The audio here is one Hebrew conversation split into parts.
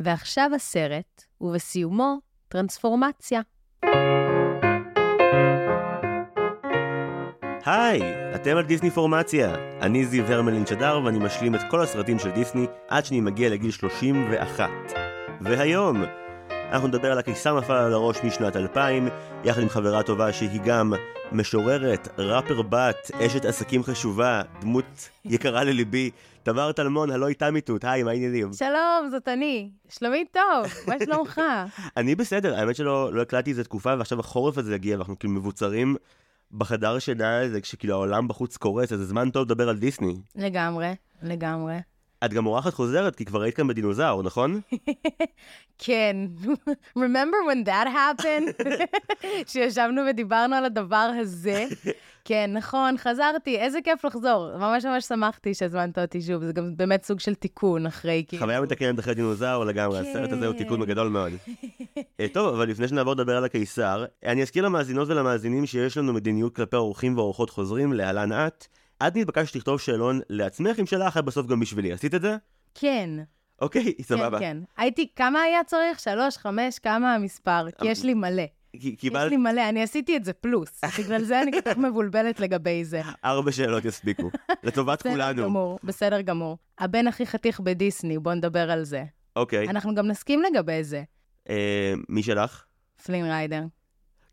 ועכשיו הסרט, ובסיומו, טרנספורמציה. היי, אתם על דיסני פורמציה. אני זיו הרמלין שדר ואני משלים את כל הסרטים של דיסני עד שאני מגיע לגיל 31. והיום, אנחנו נדבר על הקיסר נפל על הראש משנת 2000, יחד עם חברה טובה שהיא גם משוררת, ראפר בת, אשת עסקים חשובה, דמות יקרה לליבי, תמר טלמון, הלא איתה מיטוט, היי, מה העניינים? שלום, זאת אני. שלומי טוב, מה שלומך? אני בסדר, האמת שלא לא הקלטתי איזה תקופה, ועכשיו החורף הזה יגיע, ואנחנו כאילו מבוצרים בחדר שינה הזה, כשכאילו העולם בחוץ קורס, אז זה זמן טוב לדבר על דיסני. לגמרי, לגמרי. את גם אורחת חוזרת, כי כבר היית כאן בדינוזאור, נכון? כן. Remember when that happened? שישבנו ודיברנו על הדבר הזה? כן, נכון, חזרתי, איזה כיף לחזור. ממש ממש שמחתי שהזמנת אותי שוב, זה גם באמת סוג של תיקון אחרי, כאילו. חוויה מתקנת אחרי דינוזאור לגמרי, הסרט הזה הוא תיקון גדול מאוד. אה, טוב, אבל לפני שנעבור לדבר על הקיסר, אני אזכיר למאזינות ולמאזינים שיש לנו מדיניות כלפי אורחים ואורחות חוזרים, להלן את. את נתבקשת לכתוב שאלון לעצמך עם שאלה אחת בסוף גם בשבילי, עשית את זה? כן. אוקיי, כן, סבבה. כן. הייתי, כמה היה צריך? שלוש, חמש, כמה המספר? כי יש לי מלא. כי- יש קיבלת לי מלא, אני עשיתי את זה פלוס. בגלל זה אני כל כך מבולבלת לגבי זה. ארבע שאלות יספיקו. לטובת בסדר כולנו. גמור, בסדר גמור. הבן הכי חתיך בדיסני, בוא נדבר על זה. אוקיי. אנחנו גם נסכים לגבי זה. אה, מי שלך? פלין ריידר.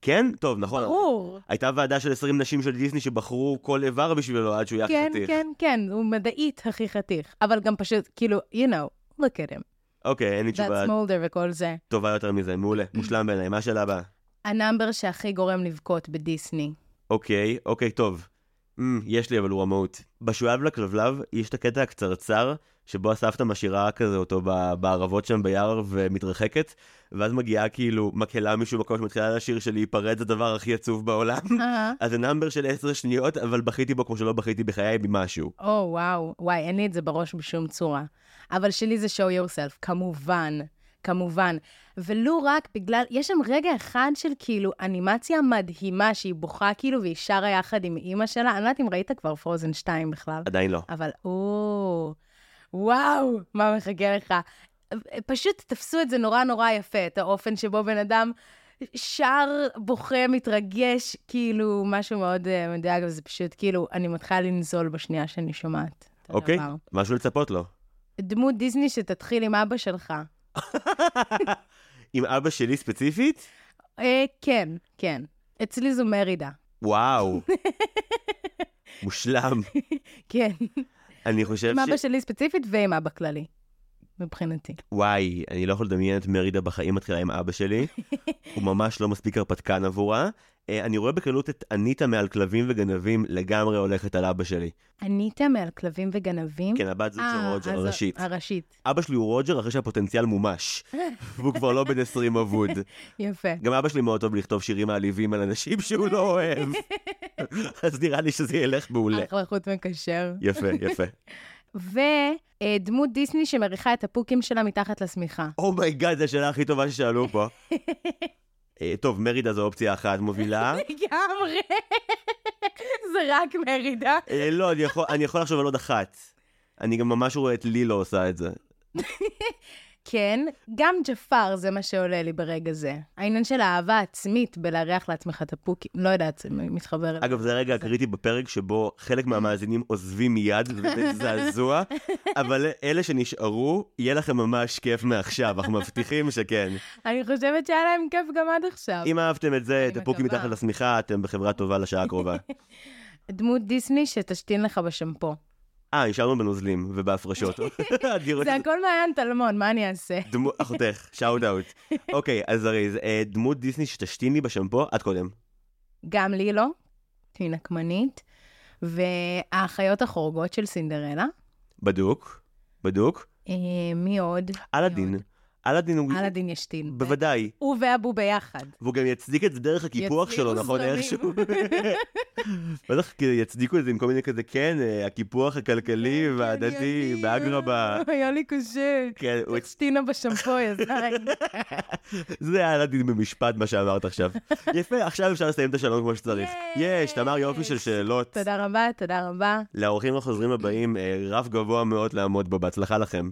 כן? טוב, נכון. ברור. הייתה ועדה של 20 נשים של דיסני שבחרו כל איבר בשבילו עד שהוא יהיה כן, חתיך. כן, כן, הוא מדעית הכי חתיך. אבל גם פשוט, כאילו, you know, look at him. אוקיי, אין לי תשובה That's molder וכל זה. טובה יותר מזה. מעולה. מושלם בעיניי. מה השאלה הבאה? ה number שהכי גורם לבכות בדיסני. אוקיי, אוקיי, טוב. Mm, יש לי אבל הוא רמאות. בשועל והכלבלב יש את הקטע הקצרצר, שבו הסבתא משאירה כזה אותו בערבות שם ביער ומתרחקת, ואז מגיעה כאילו מקהלה משום מקום שמתחילה לשיר של להיפרד זה הדבר הכי עצוב בעולם. אה, אז זה number של 10 שניות, אבל בכיתי בו כמו שלא בכיתי בחיי ממשהו. או, וואו. וואי, אין לי את זה בראש בשום צורה. אבל שלי זה show yourself, כמובן. כמובן. ולו רק בגלל, יש שם רגע אחד של כאילו אנימציה מדהימה שהיא בוכה כאילו והיא שרה יחד עם אימא שלה. אני לא יודעת אם ראית כבר פרוזן 2 בכלל. עדיין לא. אבל או, וואו, מה מחכה לך. פשוט תפסו את זה נורא נורא יפה, את האופן שבו בן אדם שר, בוכה, מתרגש, כאילו, משהו מאוד אה, מדויק, וזה פשוט כאילו, אני מתחילה לנזול בשנייה שאני שומעת. אוקיי, הדבר. משהו לצפות לו. דמות דיסני שתתחיל עם אבא שלך. עם אבא שלי ספציפית? אה, כן, כן. אצלי זו מרידה. וואו. מושלם. כן. אני חושב עם ש... אבא שלי ספציפית ועם אבא כללי, מבחינתי. וואי, אני לא יכול לדמיין את מרידה בחיים מתחילה עם אבא שלי. הוא ממש לא מספיק הרפתקן עבורה. אה, אני רואה בקלות את אניטה מעל כלבים וגנבים לגמרי הולכת על אבא שלי. אניטה מעל כלבים וגנבים? כן, הבת של אה, רוג'ר, אז הראשית. הראשית. אבא שלי הוא רוג'ר אחרי שהפוטנציאל מומש. והוא כבר לא בן 20 אבוד. יפה. גם אבא שלי מאוד טוב לכתוב שירים מעליבים על אנשים שהוא לא אוהב. אז נראה לי שזה ילך מעולה. אחלה חוט מקשר. יפה, יפה. ודמות דיסני שמריחה את הפוקים שלה מתחת לשמיכה. oh my god, זו השאלה הכי טובה ששאלו פה. אה, טוב, מרידה זו אופציה אחת מובילה. לגמרי. זה רק מרידה. אה, לא, אני יכול- אני יכול לחשוב על עוד אחת. אני גם ממש רואה את לילו עושה את זה. כן, גם ג'פר זה מה שעולה לי ברגע זה. העניין של האהבה העצמית בלארח לעצמך את הפוקים, לא יודעת, מתחבר אליי. אגב, זה הרגע הקריטי בפרק שבו חלק מהמאזינים עוזבים מיד, וזה זעזוע, אבל אלה שנשארו, יהיה לכם ממש כיף מעכשיו, אנחנו מבטיחים שכן. אני חושבת שהיה להם כיף גם עד עכשיו. אם אהבתם את זה, תפוקים מקווה. מתחת לשמיכה, אתם בחברה טובה לשעה הקרובה. דמות דיסני שתשתין לך בשמפו. אה, נשארנו בנוזלים ובהפרשות. זה הכל מעיין טלמון, מה אני אעשה? אחותך, שאוט אאוט. אוקיי, אז זריז, אה, דמות דיסני שתשתין לי בשמפו, את קודם. גם לי לא, היא נקמנית, והאחיות החורגות של סינדרלה. בדוק, בדוק. אה, מי עוד? אלאדין. אלאדין הוא... אלאדין ישתין. בוודאי. הוא ואבו ביחד. והוא גם יצדיק את זה דרך הקיפוח שלו, נכון? איכשהו. בטח יצדיקו את זה עם כל מיני כזה, כן, אה, הקיפוח הכלכלי והדתי, באגרבה. היה לי קשה. כן, הוא- השתינה בשמפו, זין. זה אלאדין במשפט מה שאמרת עכשיו. יפה, עכשיו אפשר לסיים את השלום כמו שצריך. יש, תמר יופי של שאלות. תודה רבה, תודה רבה. לאורחים החוזרים הבאים, אה, רף גבוה מאוד לעמוד בו, בהצלחה לכם.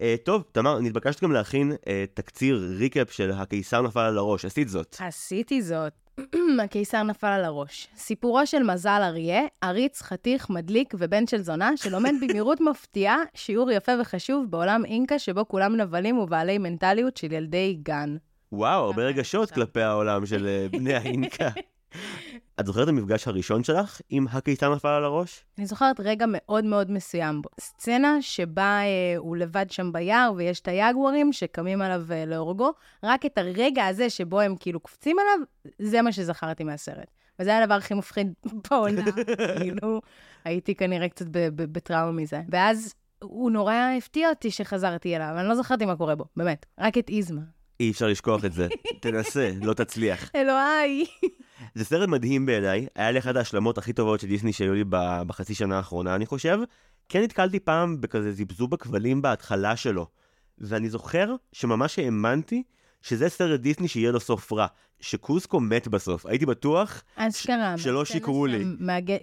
אה, טוב, תמר, נתבקשת גם להכין אה, תקציר ריקאפ של הקיסר נפל על הראש, עשית זאת. עשיתי זאת. הקיסר נפל על הראש. סיפורו של מזל אריה, עריץ, חתיך, מדליק ובן של זונה, שלומד במהירות מפתיעה שיעור יפה וחשוב בעולם אינקה שבו כולם נבלים ובעלי מנטליות של ילדי גן. וואו, הרבה רגשות כלפי העולם של אה, בני האינקה. את זוכרת את המפגש הראשון שלך עם הקיסר נפל על הראש? אני זוכרת רגע מאוד מאוד מסוים. סצנה שבה אה, הוא לבד שם ביער ויש את היגוארים שקמים עליו אה, להורגו. רק את הרגע הזה שבו הם כאילו קופצים עליו, זה מה שזכרתי מהסרט. וזה היה הדבר הכי מפחיד בעולם. כאילו, הייתי כנראה קצת בטראומה מזה. ואז הוא נורא הפתיע אותי שחזרתי אליו, אני לא זכרתי מה קורה בו, באמת. רק את איזמה. אי אפשר לשכוח את זה. תנסה, לא תצליח. אלוהיי. זה סרט מדהים בעיניי, היה לי אחת ההשלמות הכי טובות של דיסני שהיו לי בחצי שנה האחרונה, אני חושב. כן נתקלתי פעם בכזה זיבזוב בכבלים בהתחלה שלו. ואני זוכר שממש האמנתי שזה סרט דיסני שיהיה לו סוף רע. שקוסקו מת בסוף. הייתי בטוח אשכרה. שלא מהסצנה שיקרו לי.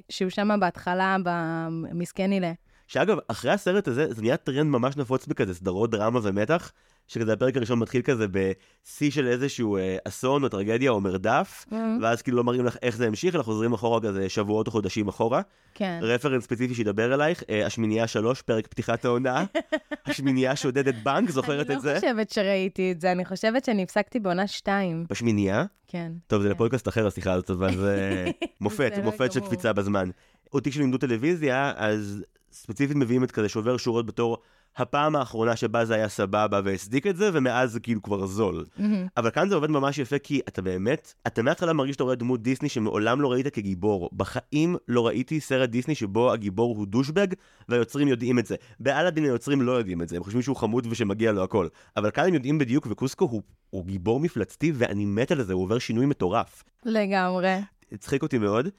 שהוא שם בהתחלה, במסכן הילה. שאגב, אחרי הסרט הזה, זה נהיה טרנד ממש נפוץ בכזה סדרות דרמה ומתח, שכזה הפרק הראשון מתחיל כזה בשיא של איזשהו אה, אסון או טרגדיה או מרדף, ואז כאילו לא מראים לך איך זה המשיך, אלא חוזרים אחורה כזה שבועות או חודשים אחורה. כן. רפרנס ספציפי שידבר אלייך, אה, השמינייה שלוש, פרק פתיחת העונה, השמינייה שודדת בנק, זוכרת את אני זה? לא חושבת שראיתי את זה, אני חושבת שאני הפסקתי בעונה שתיים. בשמינייה? כן. טוב, זה כן. לפודקאסט אחר השיחה הזאת, אבל זה מופת, בסדר מופת של. קפיצה בזמן. אותי כשלימדו טלוויזיה, אז ספציפית מביאים את כזה שובר שורות בתור הפעם האחרונה שבה זה היה סבבה והצדיק את זה, ומאז זה כאילו כבר זול. מהמם. אבל כאן זה עובד ממש יפה, כי אתה באמת, אתה מההתחלה מרגיש שאתה רואה דמות דיסני שמעולם לא ראית כגיבור. בחיים לא ראיתי סרט דיסני שבו הגיבור הוא דושבג, והיוצרים יודעים את זה. באלאדין היוצרים לא יודעים את זה, הם חושבים שהוא חמוד ושמגיע לו הכל. אבל כאן הם יודעים בדיוק, וקוסקו הוא, הוא גיבור מפלצתי, ואני מת על זה, הוא עובר שינוי מטורף. לגמרי. הצחיק אותי מאוד.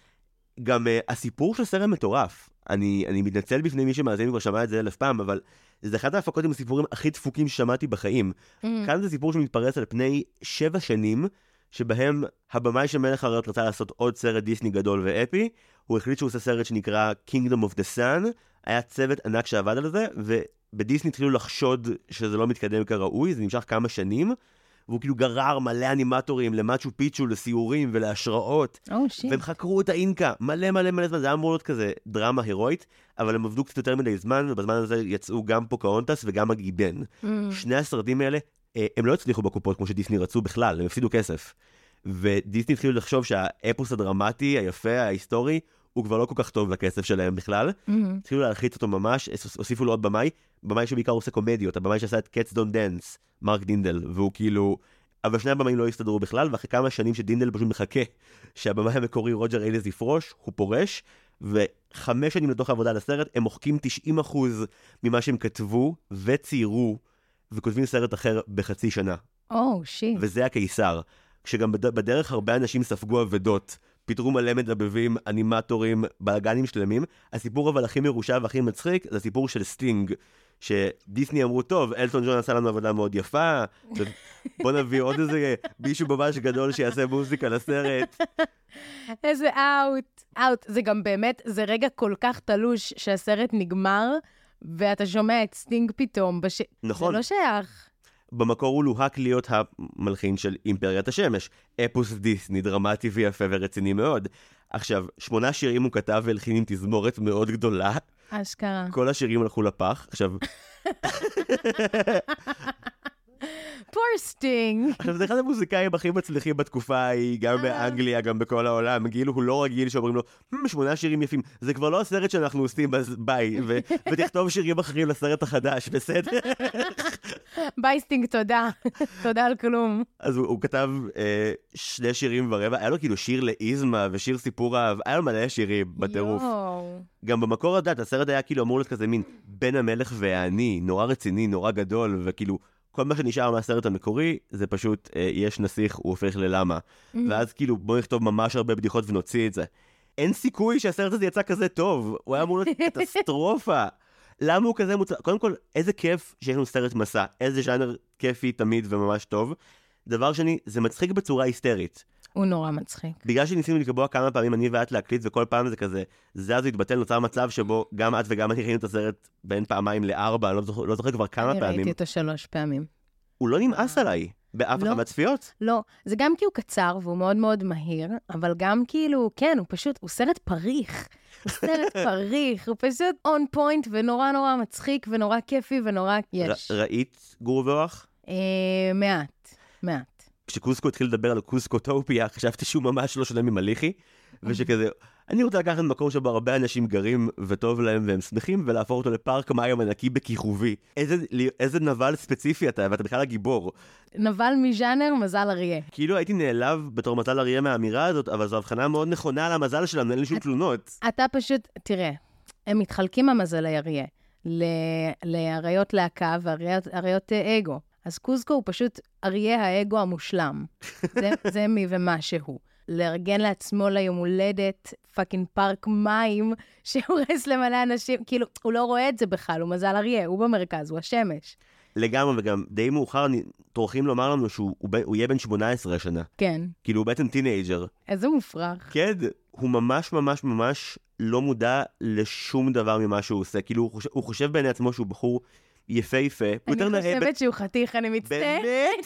גם uh, הסיפור של סרט מטורף. אני, אני מתנצל בפני מי שמאזין וכבר שמע את זה אלף פעם, אבל זה אחת ההפקות עם הסיפורים הכי דפוקים ששמעתי בחיים. מהמם. כאן זה סיפור שמתפרס על פני שבע שנים, שבהם הבמאי של מלך האריות רצה לעשות עוד סרט דיסני גדול ואפי. הוא החליט שהוא עושה סרט שנקרא Kingdom of the Sun. היה צוות ענק שעבד על זה, ובדיסני התחילו לחשוד שזה לא מתקדם כראוי, זה נמשך כמה שנים. והוא כאילו גרר מלא אנימטורים למצ'ו פיצ'ו, לסיורים ולהשראות. או, שיט. והם חקרו את האינקה מלא מלא מלא זמן, זה היה אמור להיות כזה דרמה הירואית, אבל הם עבדו קצת יותר מדי זמן, ובזמן הזה יצאו גם פוקהונטס וגם הגיבן. מהמם. שני הסרטים האלה, אה, הם לא הצליחו בקופות כמו שדיסני רצו בכלל, הם הפסידו כסף. ודיסני התחילו לחשוב שהאפוס הדרמטי, היפה, ההיסטורי, הוא כבר לא כל כך טוב לכסף שלהם בכלל. התחילו להלחיץ אותו ממש, הוסיפו לו עוד במאי, במאי שבעיקר עושה קומדיות, הבמאי שעשה את Cats Don't Dance, מרק דינדל, והוא כאילו... אבל שני הבמאים לא הסתדרו בכלל, ואחרי כמה שנים שדינדל פשוט מחכה שהבמאי המקורי רוג'ר איילס יפרוש, הוא פורש, וחמש שנים לתוך העבודה על הסרט, הם מוחקים 90% ממה שהם כתבו וציירו, וכותבים סרט אחר בחצי שנה. oh, shit. וזה הקיסר. כשגם בד... בדרך הרבה אנשים ספגו אבדות, פיטרו מלא מדבבים, אנימטורים, בלאגנים שלמים. הסיפור אבל הכי מרושע והכי מצחיק זה הסיפור של סטינג. שדיסני אמרו, טוב, אלטון ג'ון עשה לנו עבודה מאוד יפה, בוא נביא עוד איזה מישהו ממש גדול שיעשה מוזיקה לסרט. איזה אאוט. אאוט. זה גם באמת, זה רגע כל כך תלוש שהסרט נגמר, ואתה שומע את סטינג פתאום. בש... נכון. זה לא שייך. במקור הוא לוהק להיות המלחין של אימפריית השמש. אפוס דיסני, דרמטי ויפה ורציני מאוד. עכשיו, שמונה שירים הוא כתב והלחין עם תזמורת מאוד גדולה, אשכרה. כל השירים הלכו לפח. עכשיו, poor סטינג. עכשיו זה אחד המוזיקאים הכי מצליחים בתקופה ההיא, גם באנגליה, גם בכל העולם. כאילו הוא לא רגיל שאומרים לו, "מ, שמונה שירים יפים. זה כבר לא הסרט שאנחנו עושים, אז ביי. ותכתוב שירים אחרים לסרט החדש, בסדר? ביי סטינג, תודה. תודה על כלום. אז הוא, כתב אה, שני שירים ורבע, היה לו כאילו שיר לאיזמה ושיר סיפור אהבה, היה לו מלא שירים בטירוף. גם במקור הדת, הסרט היה כאילו אמור להיות כזה מין בן המלך והעני, נורא רציני, נורא גדול, וכאילו, כל מה שנשאר מהסרט המקורי, זה פשוט, אה, יש נסיך, הוא הופך ללמה. ואז כאילו, בוא נכתוב ממש הרבה בדיחות ונוציא את זה. אין סיכוי שהסרט הזה יצא כזה טוב, הוא היה אמור להיות קטסטרופה. למה הוא כזה מוצלח? קודם כל, איזה כיף שיש לנו סרט מסע, איזה ז'אנר כיפי תמיד וממש טוב. דבר שני, זה מצחיק בצורה היסטרית. הוא נורא מצחיק. בגלל שניסינו לקבוע כמה פעמים אני ואת להקליט, וכל פעם זה כזה, זה אז התבטל, נוצר מצב שבו גם את וגם אני ראינו את הסרט בין פעמיים לארבע, אני לא זוכר, לא זוכר כבר כמה אני פעמים. ראיתי אותו שלוש פעמים. הוא לא נמאס עליי באף לא. אחת מהצפיות. לא, זה גם כי הוא קצר והוא מאוד מאוד מהיר, אבל גם כאילו, כן, הוא פשוט, הוא סרט פריך. הוא סרט פריך, הוא פשוט און פוינט ונורא נורא מצחיק ונורא כיפי ונורא יש. ר- ראית גור ואוח? אה, מעט, מעט. כשקוסקו התחיל לדבר על קוסקוטופיה, חשבתי שהוא ממש לא שונה ממליחי, ושכזה, אני רוצה לקחת מקום שבו הרבה אנשים גרים וטוב להם והם שמחים, ולהפוך אותו לפארק מים ענקי בכיכובי. איזה, איזה נבל ספציפי אתה, ואתה בכלל הגיבור. נבל מז'אנר, מזל אריה. כאילו הייתי נעלב בתור מזל אריה מהאמירה הזאת, אבל זו הבחנה מאוד נכונה על המזל שלנו, אין לי שום תלונות. אתה פשוט, תראה, הם מתחלקים המזלי אריה לאריות להקה ואריות אה, אגו. אז קוזקו הוא פשוט אריה האגו המושלם. זה, זה מי ומה שהוא. לארגן לעצמו ליום הולדת fucking פארק מים שהורס למלא אנשים, כאילו, הוא לא רואה את זה בכלל, הוא מזל אריה, הוא במרכז, הוא השמש. לגמרי, וגם די מאוחר טורחים לומר לנו שהוא הוא, הוא יהיה בן 18 השנה. כן, כאילו, הוא בעצם teenager. איזה מופרך. כן, הוא ממש ממש ממש לא מודע לשום דבר ממה שהוא עושה. כאילו, הוא חושב, הוא חושב בעיני עצמו שהוא בחור יפהפה. הוא יותר אני נאה ב- חושבת שהוא חתיך, אני מצטערת. באמת?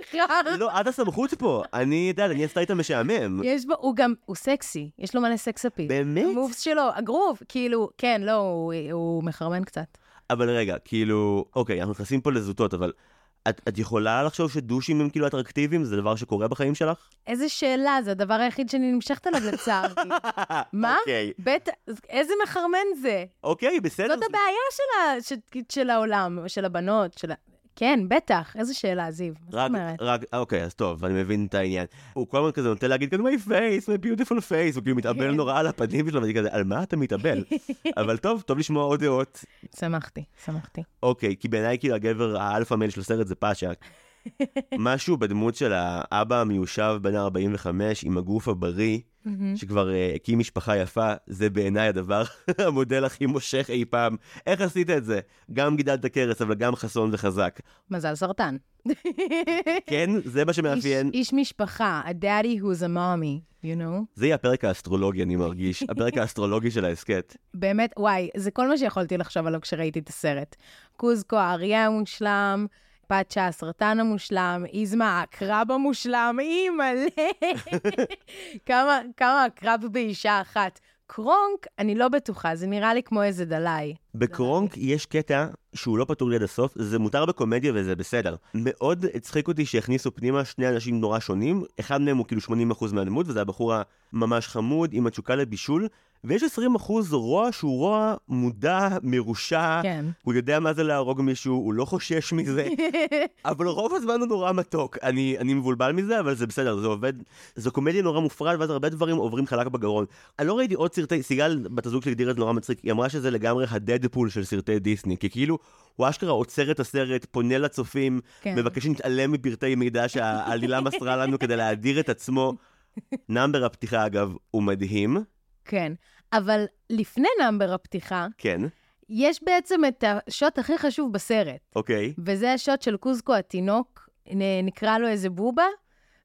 סליחה. לא, את הסמכות פה. אני יודע, אני עשתה איתה משעמם. יש בו, הוא גם, הוא סקסי, יש לו מלא sex appeal. באמת? ה moves שלו, הגרוב, כאילו, כן, לא, הוא, הוא מחרמן קצת. אבל רגע, כאילו, אוקיי, אנחנו נכנסים פה לזוטות, אבל את, את יכולה לחשוב שדושים הם כאילו אטרקטיביים? זה דבר שקורה בחיים שלך? איזה שאלה, זה הדבר היחיד שאני נמשכת עליו לצערי. מה? אוקיי, בטח, איזה מחרמן זה? אוקיי, בסדר. זאת הבעיה של, ה, של, של העולם, של הבנות, של ה... כן, בטח, איזה שאלה, זיו. מה זאת אומרת? רק, אוקיי, אז טוב, אני מבין את העניין. הוא כל הזמן כזה נוטה להגיד כזה, my face, my beautiful face, הוא כאילו מתאבל כן. נורא על הפנים שלו, ואני כזה, על מה אתה מתאבל? אבל טוב, טוב לשמוע עוד דעות. שמחתי, שמחתי. אוקיי, כי בעיניי כאילו הגבר האלפא male של הסרט זה פאצ'ה. משהו בדמות של האבא המיושב בן ה-45 עם הגוף הבריא, שכבר uh, הקים משפחה יפה, זה בעיניי הדבר, המודל הכי מושך אי פעם. איך עשית את זה? גם גידלת כרס, אבל גם חסון וחזק. מזל סרטן. כן, זה מה שמאפיין. איש, איש משפחה, a daddy who's a mommy, you know? זה יהיה הפרק האסטרולוגי, אני מרגיש. הפרק האסטרולוגי של ההסכת. באמת, וואי, זה כל מה שיכולתי לחשוב עליו כשראיתי את הסרט. קוזקו, האריה המושלם, פאצ'ה, הסרטן המושלם, איזמה, הקרב המושלם, אימא'לה. כמה, כמה הקרב באישה אחת. קרונק, אני לא בטוחה, זה נראה לי כמו איזה דלאי. בקרונק יש קטע שהוא לא פתור לי עד הסוף, זה מותר בקומדיה וזה בסדר. מאוד הצחיק אותי שהכניסו פנימה שני אנשים נורא שונים, אחד מהם הוא כאילו 80% מהדמות, וזה הבחור הממש חמוד עם התשוקה לבישול, ויש 20% רוע שהוא רוע מודע, מרושע, כן. הוא יודע מה זה להרוג מישהו, הוא לא חושש מזה, אבל רוב הזמן הוא נורא מתוק. אני, אני מבולבל מזה, אבל זה בסדר, זה עובד. זו קומדיה נורא מופרעת, ואז הרבה דברים עוברים חלק בגרון. אני לא ראיתי עוד סרטי, סיגל, בת הזוג שלי הגדירה את זה נורא מצחיק, היא אמרה שזה לגמרי הדדפול של סרטי דיסני, כי כאילו, הוא אשכרה עוצר את הסרט, פונה לצופים, כן. מבקש להתעלם מפרטי מידע שהעלילה מסרה לנו כדי להדיר את עצמו. נאמבר הפתיחה, אגב, הוא מדהים, כן. אבל לפני נאמבר הפתיחה, כן, יש בעצם את השוט הכי חשוב בסרט, אוקיי. וזה השוט של קוזקו התינוק, נקרא לו איזה בובה,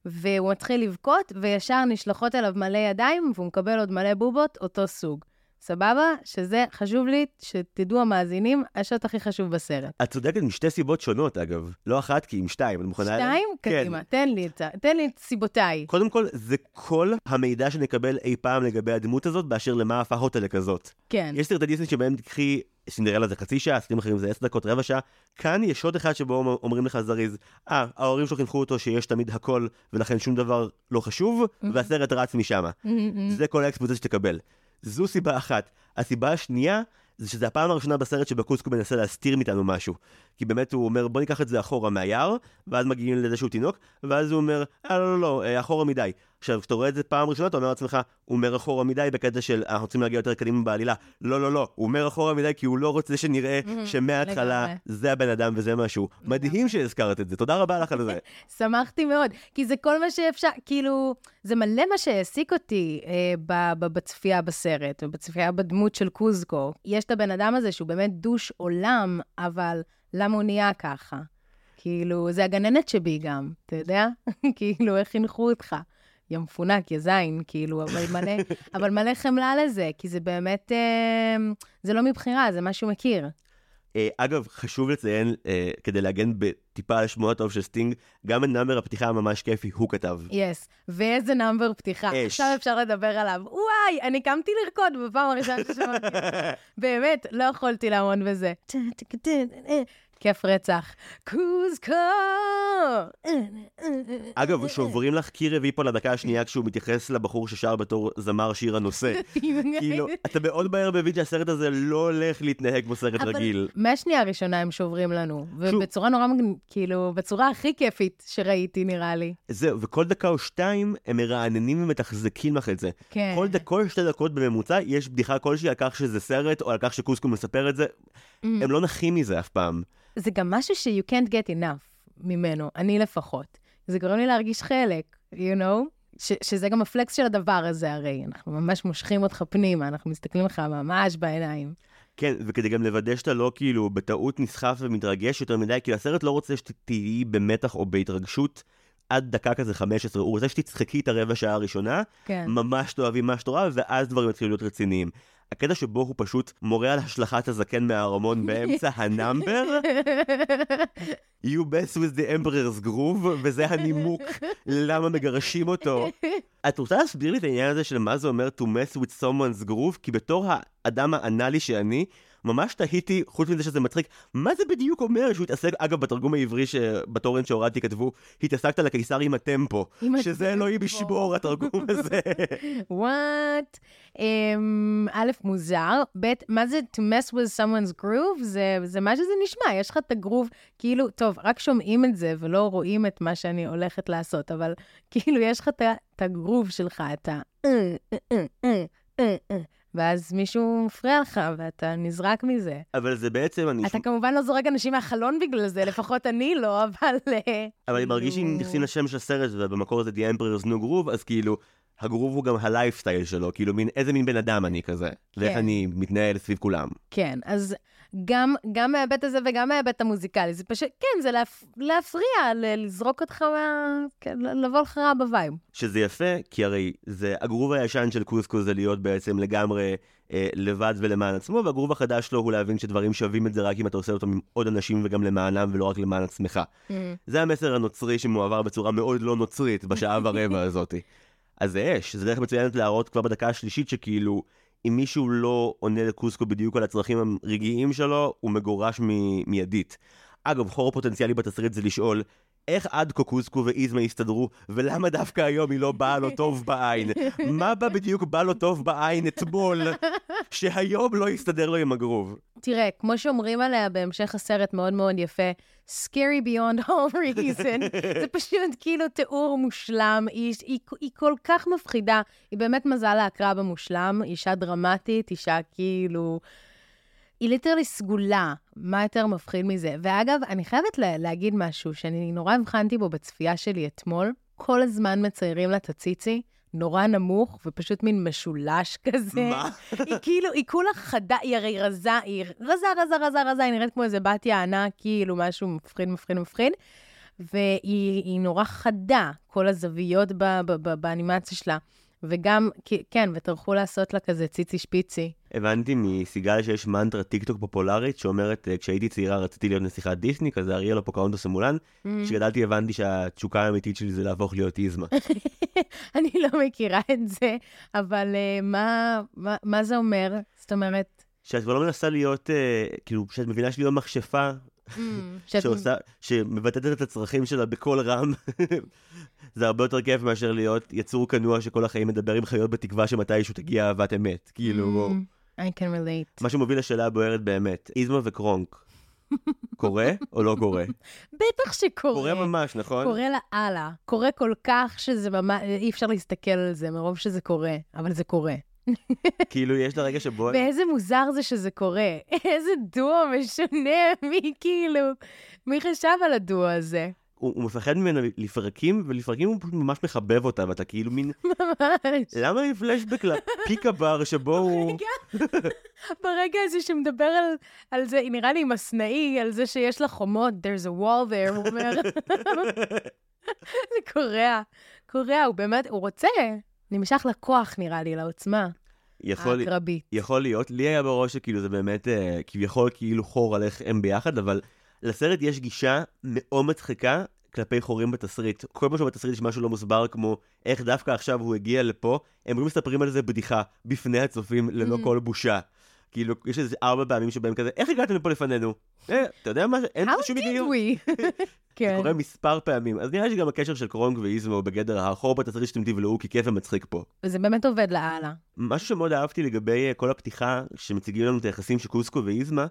והוא מתחיל לבכות, וישר נשלחות אליו מלא ידיים, והוא מקבל עוד מלא בובות, אותו סוג. סבבה? שזה, חשוב לי שתדעו המאזינים, השוט הכי חשוב בסרט. את צודקת משתי סיבות שונות, אגב. לא אחת, כי עם שתיים, את מוכנה? שתיים? כן. קדימה, תן לי את תן לי את סיבותיי. קודם כל, זה כל המידע שנקבל אי פעם לגבי הדמות הזאת, באשר למה הפך אותה לכזאת. כן. יש סרטי דיסני שבהם תקחי סינדרלה זה חצי שעה, סרטים אחרים זה עשר דקות, רבע שעה. כאן יש עוד אחד שבו אומרים לך זריז, אה, ההורים שלו חינכו אותו שיש תמיד הכל, ולכן שום דבר לא חשוב, והסרט רץ משם. זה כל האקספוזיציה שתקבל. זו סיבה אחת. הסיבה השנייה, זה שזה הפעם הראשונה בסרט שבקוסקו מנסה להסתיר מאיתנו משהו. כי באמת הוא אומר, בוא ניקח את זה אחורה מהיער, ואז מגיעים לזה שהוא תינוק, ואז הוא אומר, אה, לא, לא, לא, אה, אחורה מדי. עכשיו, כשאתה רואה את זה פעם ראשונה, אתה אומר לעצמך, הוא אומר אחורה מדי בקטע של, אנחנו רוצים להגיע יותר קדימה בעלילה. לא, לא, לא, הוא אומר אחורה מדי כי הוא לא רוצה שנראה שמההתחלה. זה הבן אדם וזה משהו. מדהים שהזכרת את זה, תודה רבה לך על זה. שמחתי מאוד, כי זה כל מה שאפשר, כאילו, זה מלא מה שהעסיק אותי אה, ב- ב- בצפייה בסרט, ובצפייה בדמות של קוזקו. יש את הבן אדם הזה שהוא באמת דוש עולם, אבל למה הוא נהיה ככה? כאילו, זו הגננת שבי גם, אתה יודע? כאילו, איך חינכו אותך? יא מפונק, יא זין, כאילו, אבל מלא, אבל מלא חמלה לזה, כי זה באמת, אה, זה לא מבחירה, זה מה שהוא מכיר. אה, אגב, חשוב לציין, אה, כדי להגן בטיפה על שמו הטוב של סטינג, גם את number הפתיחה הממש כיפי הוא כתב. yes. ואיזה number פתיחה. אש. עכשיו אפשר לדבר עליו. וואי, אני קמתי לרקוד בפעם הראשונה ששמעתי. באמת, לא יכולתי לעמוד בזה. כיף רצח. קוזקו! אגב, שוברים לך קיר רביעי פה לדקה השנייה כשהוא מתייחס לבחור ששר בתור זמר שיר הנושא. כאילו, אתה מאוד מהר מבין שהסרט הזה לא הולך להתנהג כמו סרט אבל רגיל. מהשנייה הראשונה הם שוברים לנו. ובצורה נורא, כאילו, בצורה הכי כיפית שראיתי, נראה לי. זהו, וכל דקה או שתיים הם מרעננים ומתחזקים לך את זה. כן. כל, דק, כל שתי דקות בממוצע יש בדיחה כלשהי על כך שזה סרט, או על כך שקוסקו מספר את זה. Mm. הם לא נחים מזה אף פעם. זה גם משהו ש-you can't get enough ממנו, אני לפחות. זה גורם לי להרגיש חלק, you know? ש- שזה גם הפלקס של הדבר הזה הרי. אנחנו ממש מושכים אותך פנימה, אנחנו מסתכלים לך ממש בעיניים. כן, וכדי גם לוודא שאתה לא כאילו בטעות נסחף ומתרגש יותר מדי, כי הסרט לא רוצה שתהיי במתח או בהתרגשות עד דקה כזה 15, הוא רוצה שתצחקי את הרבע שעה הראשונה, כן. ממש תאהבי מה שאת רואה, ואז דברים יתחילו להיות רציניים. הקטע שבו הוא פשוט מורה על השלכת הזקן מהארמון באמצע ה number, you messed with the emperor's groove, וזה הנימוק למה מגרשים אותו. את רוצה להסביר לי את העניין הזה של מה זה אומר to mess with someone's groove? כי בתור האדם האנאלי שאני, ממש תהיתי, חוץ מזה שזה מצחיק, מה זה בדיוק אומר שהוא התעסק, אגב, בתרגום העברי שבטורנט שהורדתי כתבו, התעסקת לקיסר עם הטמפו, עם שזה אלוהים. ישבור התרגום הזה. וואט? אמ, א', מוזר, ב', מה זה to mess with someone's groove? זה, זה מה שזה נשמע, יש לך את הגרוב, כאילו, טוב, רק שומעים את זה ולא רואים את מה שאני הולכת לעשות, אבל כאילו, יש לך את הגרוב שלך, את ה... ואז מישהו מפריע לך ואתה נזרק מזה. אבל זה בעצם, אני... אתה כמובן לא זורק אנשים מהחלון בגלל זה, לפחות אני לא, אבל... אה, אבל אני מרגיש שאם כאילו- מתייחסים לשם של הסרט, ובמקור זה The Emperor's New Groove, אז כאילו, הגרוב הוא גם הלייפסטייל שלו, כאילו, מין, איזה מין בן אדם אני כזה, ואיך כן. אני מתנהל סביב כולם. כן, אז גם, גם מההיבט הזה וגם מההיבט המוזיקלי, זה פשוט, כן, זה להפ, להפריע, ל- לזרוק אותך מה... כן, לבוא לך רע ב vibe. שזה יפה, כי הרי זה, הגרוב הישן של קוסקו זה להיות בעצם לגמרי אה, לבד ולמען עצמו, והגרוב החדש שלו הוא להבין שדברים שווים את זה רק אם אתה עושה אותם עם עוד אנשים וגם למענם ולא רק למען עצמך. זה המסר הנוצרי שמועבר בצורה מאוד לא נוצרית בשעה ורבע הזאתי. אז זה אש, זה דרך מצוינת להראות כבר בדקה השלישית שכאילו, אם מישהו לא עונה לקוסקו בדיוק על הצרכים הרגעיים שלו, הוא מגורש מ- מיידית. אגב, חור פוטנציאלי בתסריט זה לשאול, איך עד כה קוסקו ואיזמה הסתדרו, ולמה דווקא היום היא לא באה לו טוב בעין? מה בה בדיוק בא לו טוב בעין אתמול, שהיום לא הסתדר לו עם הגרוב? תראה, כמו שאומרים עליה בהמשך הסרט מאוד מאוד יפה, scary beyond all reason, זה פשוט כאילו תיאור מושלם, היא, היא, היא כל כך מפחידה, היא באמת מזל הקרב המושלם, אישה דרמטית, אישה כאילו... היא ליטרלי סגולה, מה יותר מפחיד מזה? ואגב, אני חייבת לה, להגיד משהו שאני נורא הבחנתי בו בצפייה שלי אתמול. כל הזמן מציירים לה את הציצי, נורא נמוך, ופשוט מין משולש כזה. מה? היא כאילו, היא כולה חדה, היא הרי רזה, היא רזה, רזה, רזה, רזה, היא נראית כמו איזה בתיה ענק, כאילו משהו מפחיד, מפחיד, מפחיד. והיא היא נורא חדה, כל הזוויות ב, ב, ב, באנימציה שלה. וגם, כן, וטרחו לעשות לה כזה ציצי שפיצי. הבנתי מסיגל שיש מנטרה טיק טוק פופולרית שאומרת אה, כשהייתי צעירה רציתי להיות נסיכת דיסני כזה אריאל או פוקהונטס או מולאן כשגדלתי הבנתי שהתשוקה האמיתית שלי זה להפוך להיות איזמה. אני לא מכירה את זה, אבל uh, מה, מה, מה זה אומר? זאת אומרת... שאת כבר לא מנסה להיות אה, כאילו שאת מבינה שהיא לא מכשפה שאת- שעושה שמבטאת את הצרכים שלה בקול רם. זה הרבה יותר כיף מאשר להיות יצור כנוע שכל החיים מדבר עם חיות בתקווה שמתישהו תגיע אהבת אמת. כאילו, Mm, I can relate. מה שמוביל לשאלה הבוערת באמת, איזמה וקרונק, קורה או לא קורה? בטח שקורה. קורה ממש, נכון? קורה לאללה. קורה כל כך שזה ממש, אי אפשר להסתכל על זה מרוב שזה קורה, אבל זה קורה. כאילו יש לה רגע שבו... ואיזה מוזר זה שזה קורה. איזה דואו משונה, מי כאילו, מי חשב על הדואו הזה? הוא, הוא מפחד ממנה לפרקים, ולפרקים הוא פשוט ממש מחבב אותה, ואתה כאילו מין... ממש. למה עם פלשבק לפיק הבר שבו הוא... ברגע הזה שמדבר על, על זה, נראה לי מסנאי, על זה שיש לה חומות, there's a wall there, הוא אומר. זה קורע, קורע, הוא באמת, הוא רוצה, נמשך לכוח נראה לי, לעוצמה. יכול, הקרבית. יכול להיות. לי היה בראש שכאילו זה באמת אה, כביכול כאילו חור על איך הם ביחד, אבל לסרט יש גישה מאוד מצחיקה כלפי חורים בתסריט. כל פעם שבתסריט יש משהו לא מוסבר, כמו איך דווקא עכשיו הוא הגיע לפה, הם לא מספרים על זה בדיחה בפני הצופים ללא Mm. כל בושה. כאילו, יש איזה ארבע פעמים שבהם כזה, איך הגעתם לפה לפנינו? אה, אתה יודע מה? אין How שום did היגיון. זה כן. קורה מספר פעמים. אז נראה שגם הקשר של קרונג ואיזמו בגדר החור בתסריט שאתם תבלעו, כי כיף ומצחיק פה. וזה באמת עובד לאללה. משהו שמאוד אהבתי לגבי אה, כל הפתיחה שמציגים לנו את היחסים של קוסקו ואיזמה,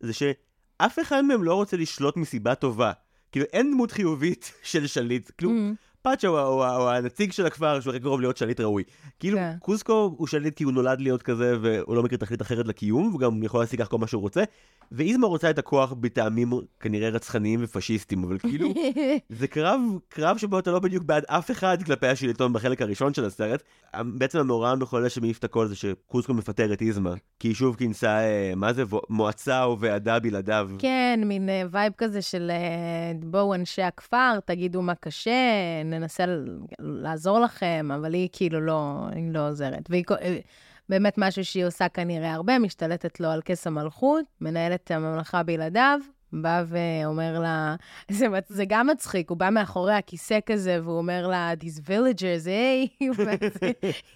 זה שאף אחד מהם לא רוצה לשלוט מסיבה טובה. כאילו, אין דמות חיובית של שליט. כאילו. פאצ'ה הוא, הוא, הוא הנציג של הכפר שהוא הכי קרוב להיות שליט ראוי. כאילו, כן. קוסקו הוא שליט כי הוא נולד להיות כזה והוא לא מכיר תכלית אחרת לקיום, והוא גם יכול להשיג כל מה שהוא רוצה. ואיזמה רוצה את הכוח בטעמים כנראה רצחניים ופשיסטיים, אבל כאילו, זה קרב, קרב שבו אתה לא בדיוק בעד אף אחד כלפי השלטון בחלק הראשון של הסרט. בעצם המאורע המחולל שמעיף את הכל זה שקוסקו מפטר את איזמה. כי היא שוב כינסה, אה, מה זה, מועצה או ועדה בלעדיו. כן, מין אה, vibe כזה של אה, בואו אנשי הכפר, תגידו מה קשה, ננסה לעזור לכם, אבל היא כאילו לא, היא לא עוזרת. והיא אה, באמת משהו שהיא עושה כנראה הרבה, משתלטת לו על כס המלכות, מנהלת הממלכה בלעדיו. בא ואומר לה, זה, זה גם מצחיק, הוא בא מאחורי הכיסא כזה, והוא אומר לה, these villagers, היי, ואז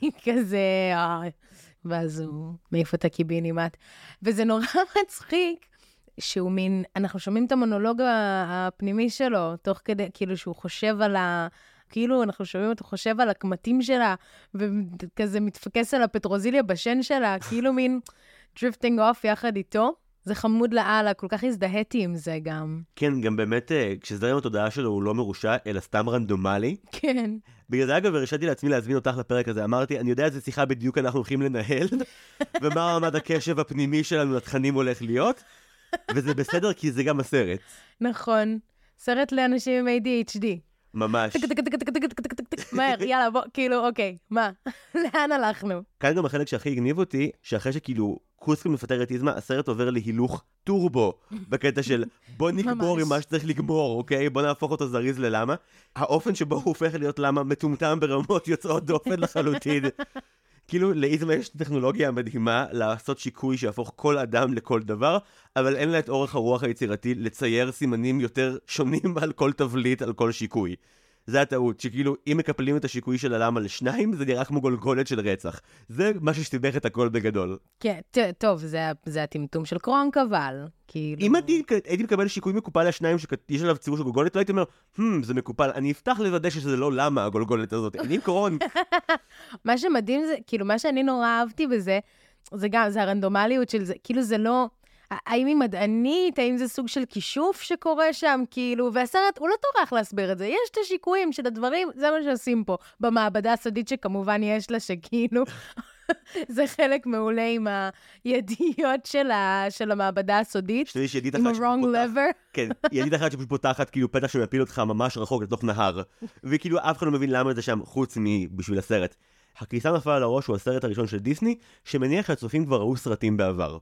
היא כזה, "אה." ואז הוא מעיף אותה קיבינימט. וזה נורא מצחיק, שהוא מין, אנחנו שומעים את המונולוג הפנימי שלו, תוך כדי, כאילו שהוא חושב על ה... כאילו אנחנו שומעים אותו חושב על הקמטים שלה, וכזה מתפקס על הפטרוזיליה בשן שלה, כאילו מין drifting off יחד איתו. זה חמוד לאללה, כל כך הזדהיתי עם זה גם. כן, גם באמת, אה, כשזרם התודעה שלו הוא לא מרושע, אלא סתם רנדומלי. כן. בגלל זה אגב הרשיתי לעצמי להזמין אותך לפרק הזה, אמרתי, אני יודע איזה שיחה בדיוק אנחנו הולכים לנהל, ומה רמת הקשב הפנימי שלנו לתכנים הולך להיות, וזה בסדר, כי זה גם הסרט. נכון. סרט לאנשים עם ADHD. ממש. מהר, יאללה, בוא, כאילו, אוקיי, מה? לאן הלכנו? כאן גם החלק שהכי הגניב אותי, שאחרי שכאילו קוסקי מפטר את איזמה, הסרט עובר להילוך טורבו, בקטע של בוא נגמור עם מה שצריך לגמור, אוקיי? בוא נהפוך אותו זריז ללמה. האופן שבו הוא הופך להיות למה מטומטם ברמות יוצאות דופן לחלוטין. כאילו לאיזמה יש טכנולוגיה מדהימה לעשות שיקוי שיהפוך כל אדם לכל דבר, אבל אין לה את אורך הרוח היצירתי לצייר סימנים יותר שונים על כל תבליט, על כל שיקוי. זה הטעות, שכאילו אם מקפלים את השיקוי של הלמה לשניים, זה נראה כמו גולגולת של רצח. זה מה שסיבך את הכל בגדול. כן, טוב, זה זה הטמטום של קרונק, אבל, כאילו... אם הייתי, הייתי מקבל שיקוי מקופל לשניים שיש עליו ציור של גולגולת, לא הייתי אומר, hmm, זה מקופל, אני אפתח לוודא שזה לא למה הגולגולת הזאת. אני קרון. מה שמדהים זה, כאילו, מה שאני נורא אהבתי בזה, זה גם, זה הרנדומליות של זה, כאילו זה לא... האם היא מדענית, האם זה סוג של כישוף שקורה שם, כאילו, והסרט, הוא לא טורח להסביר את זה, יש את השיקויים של הדברים, זה מה שעושים פה, במעבדה הסודית שכמובן יש לה, שכאילו, זה חלק מעולה עם הידיעות של, ה, של המעבדה הסודית, שתדעי עם אחת ה-wrong שפותח- lever. כן, ידיד אחת שפשוט פותחת כאילו פתח שמפיל אותך ממש רחוק לתוך נהר. וכאילו אף אחד לא מבין למה זה שם חוץ מבשביל הסרט. הקיסם נפל על הראש הוא הסרט הראשון של דיסני, שמניח שהצופים כבר ראו סרטים בעבר.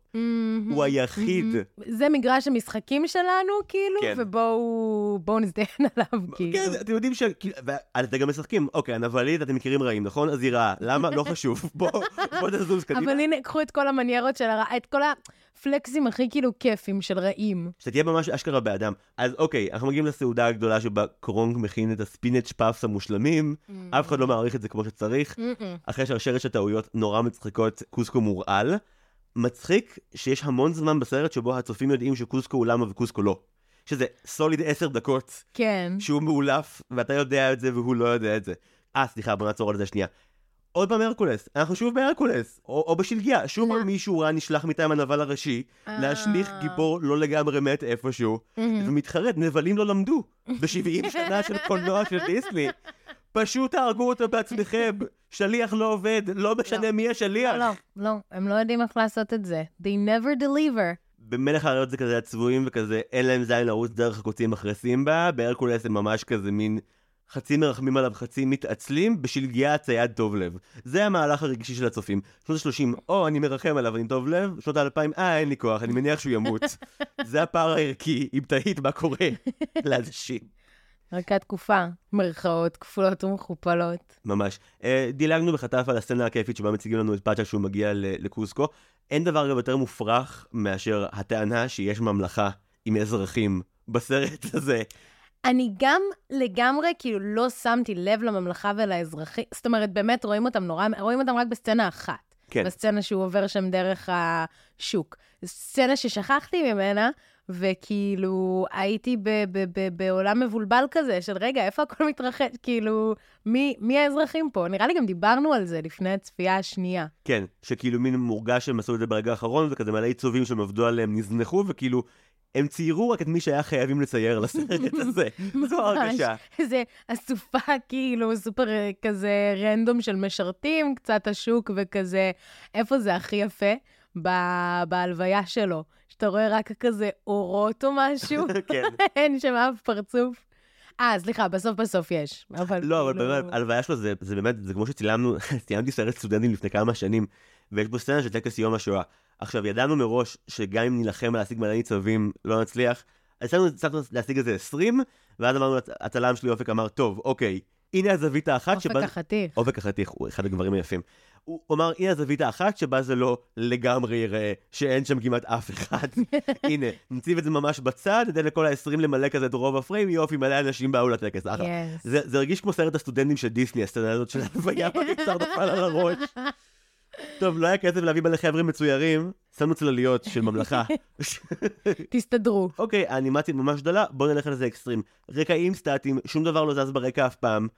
הוא היחיד. זה מגרש המשחקים שלנו, כאילו, כן. ובואו בואו נזדיין עליו, כאילו. כן, אתם יודעים ש... כאילו, ואתם גם משחקים, אוקיי, הנבלית אתם מכירים רעים, נכון? אז היא רעה. למה? לא חשוב. בוא, בוא נזוז קדימה. אבל הנה, קחו את כל המניירות של הרע, את כל הפלקסים הכי כאילו כיפים של רעים. שתהיה ממש אשכרה באדם. אז אוקיי, אנחנו מגיעים לסעודה הגדולה שבה קרונג מכין את הספינץ' פאפס המושלמים, אף אחד לא מעריך את זה כמו שצריך. אחרי שרשרת של טעויות נורא מצחיקות, קוסקו מורעל. מצחיק שיש המון זמן בסרט שבו הצופים יודעים שקוסקו הוא למה וקוסקו לא. שזה סוליד עשר דקות, כן. שהוא מאולף, ואתה יודע את זה והוא לא יודע את זה. אה, סליחה, בוא נעצור על זה שנייה. עוד פעם הרקולס, אנחנו שוב בהרקולס, או, או בשלגיה, שוב לא. פעם מישהו רע נשלח מטעם הנבל הראשי, להשליך אה. גיבור לא לגמרי מת איפשהו, ומתחרט, נבלים לא למדו, ב-70 שנה של קולנוע של דיסני. פשוט תהרגו אותו בעצמכם, שליח לא עובד, לא משנה מי השליח. לא, לא, הם לא יודעים איך לעשות את זה. They never deliver. במלך האריות זה כזה הצבועים וכזה, אין להם זין לרוץ דרך הקוצים אחרי סימבה, בהרקולס הם ממש כזה מין חצי מרחמים עליו, חצי מתעצלים, בשלגיה הצייד טוב לב. זה המהלך הרגשי של הצופים. שנות ה-30, או אני מרחם עליו, אני טוב לב, שנות ה-2000, אה, אין לי כוח, אני מניח שהוא ימות. זה הפער הערכי, אם תהית מה קורה לאנשים. רקע תקופה, מרכאות כפולות ומכופלות. ממש. אה, דילגנו בחטף על הסצנה הכיפית שבה מציגים לנו את פאצ'ה כשהוא מגיע לקוסקו. אין דבר גם יותר מופרך מאשר הטענה שיש ממלכה עם אזרחים בסרט הזה. אני גם לגמרי, כאילו, לא שמתי לב לממלכה ולאזרחים. זאת אומרת, באמת רואים אותם נורא, רואים אותם רק בסצנה אחת. כן. בסצנה שהוא עובר שם דרך השוק. סצנה ששכחתי ממנה, וכאילו, הייתי ב- ב- ב- בעולם מבולבל כזה, של רגע, איפה הכל מתרחש? כאילו, מי, מי האזרחים פה? נראה לי גם דיברנו על זה לפני הצפייה השנייה. כן, שכאילו מין מורגש שהם עשו את זה ברגע האחרון, וכזה מלא עיצובים שהם עבדו עליהם נזנחו, וכאילו, הם ציירו רק את מי שהיה חייבים לצייר לסרט הזה. זו ההרגשה. זה אסופה כאילו סופר אה, כזה רנדום של משרתים, קצת השוק וכזה, איפה זה הכי יפה? בהלוויה שלו, שאתה רואה רק כזה אורות או משהו, כן. אין שם אף פרצוף. אה, סליחה, בסוף בסוף יש. אבל לא, אבל כאילו- באמת, הלוויה שלו זה, זה באמת, זה כמו שצילמנו, צילמתי סרט סטודנטים לפני כמה שנים, ויש בו סצנה של טקס יום השואה. עכשיו, ידענו מראש שגם אם נילחם להשיג מלא ניצבים, לא נצליח. אז הצלחנו להשיג איזה 20, ואז אמרנו, הצלם שלי אופק אמר, טוב, אוקיי, הנה הזווית האחת שבה... אופק החתיך. אופק החתיך הוא אחד הגברים היפים. הוא אמר, הנה הזווית האחת שבה זה לא לגמרי יראה, שאין שם כמעט אף אחד. הנה, נציב את זה ממש בצד, ניתן לכל ה-20 למלא כזה את רוב הפריים, יופי, מלא אנשים באו לטקס, אחלה. Yes. זה, זה הרגיש כמו סרט הסטודנטים של דיסני, הסצנה הזאת של הלוויה בקיצר נפל על הראש. טוב, לא היה כסף להביא מלא חבר'ה מצוירים, שמנו צלליות של ממלכה. תסתדרו. אוקיי, האנימציה ממש דלה, בוא נלך על זה אקסטרים. רקעים סטטיים, שום דבר לא זז ברקע אף פעם.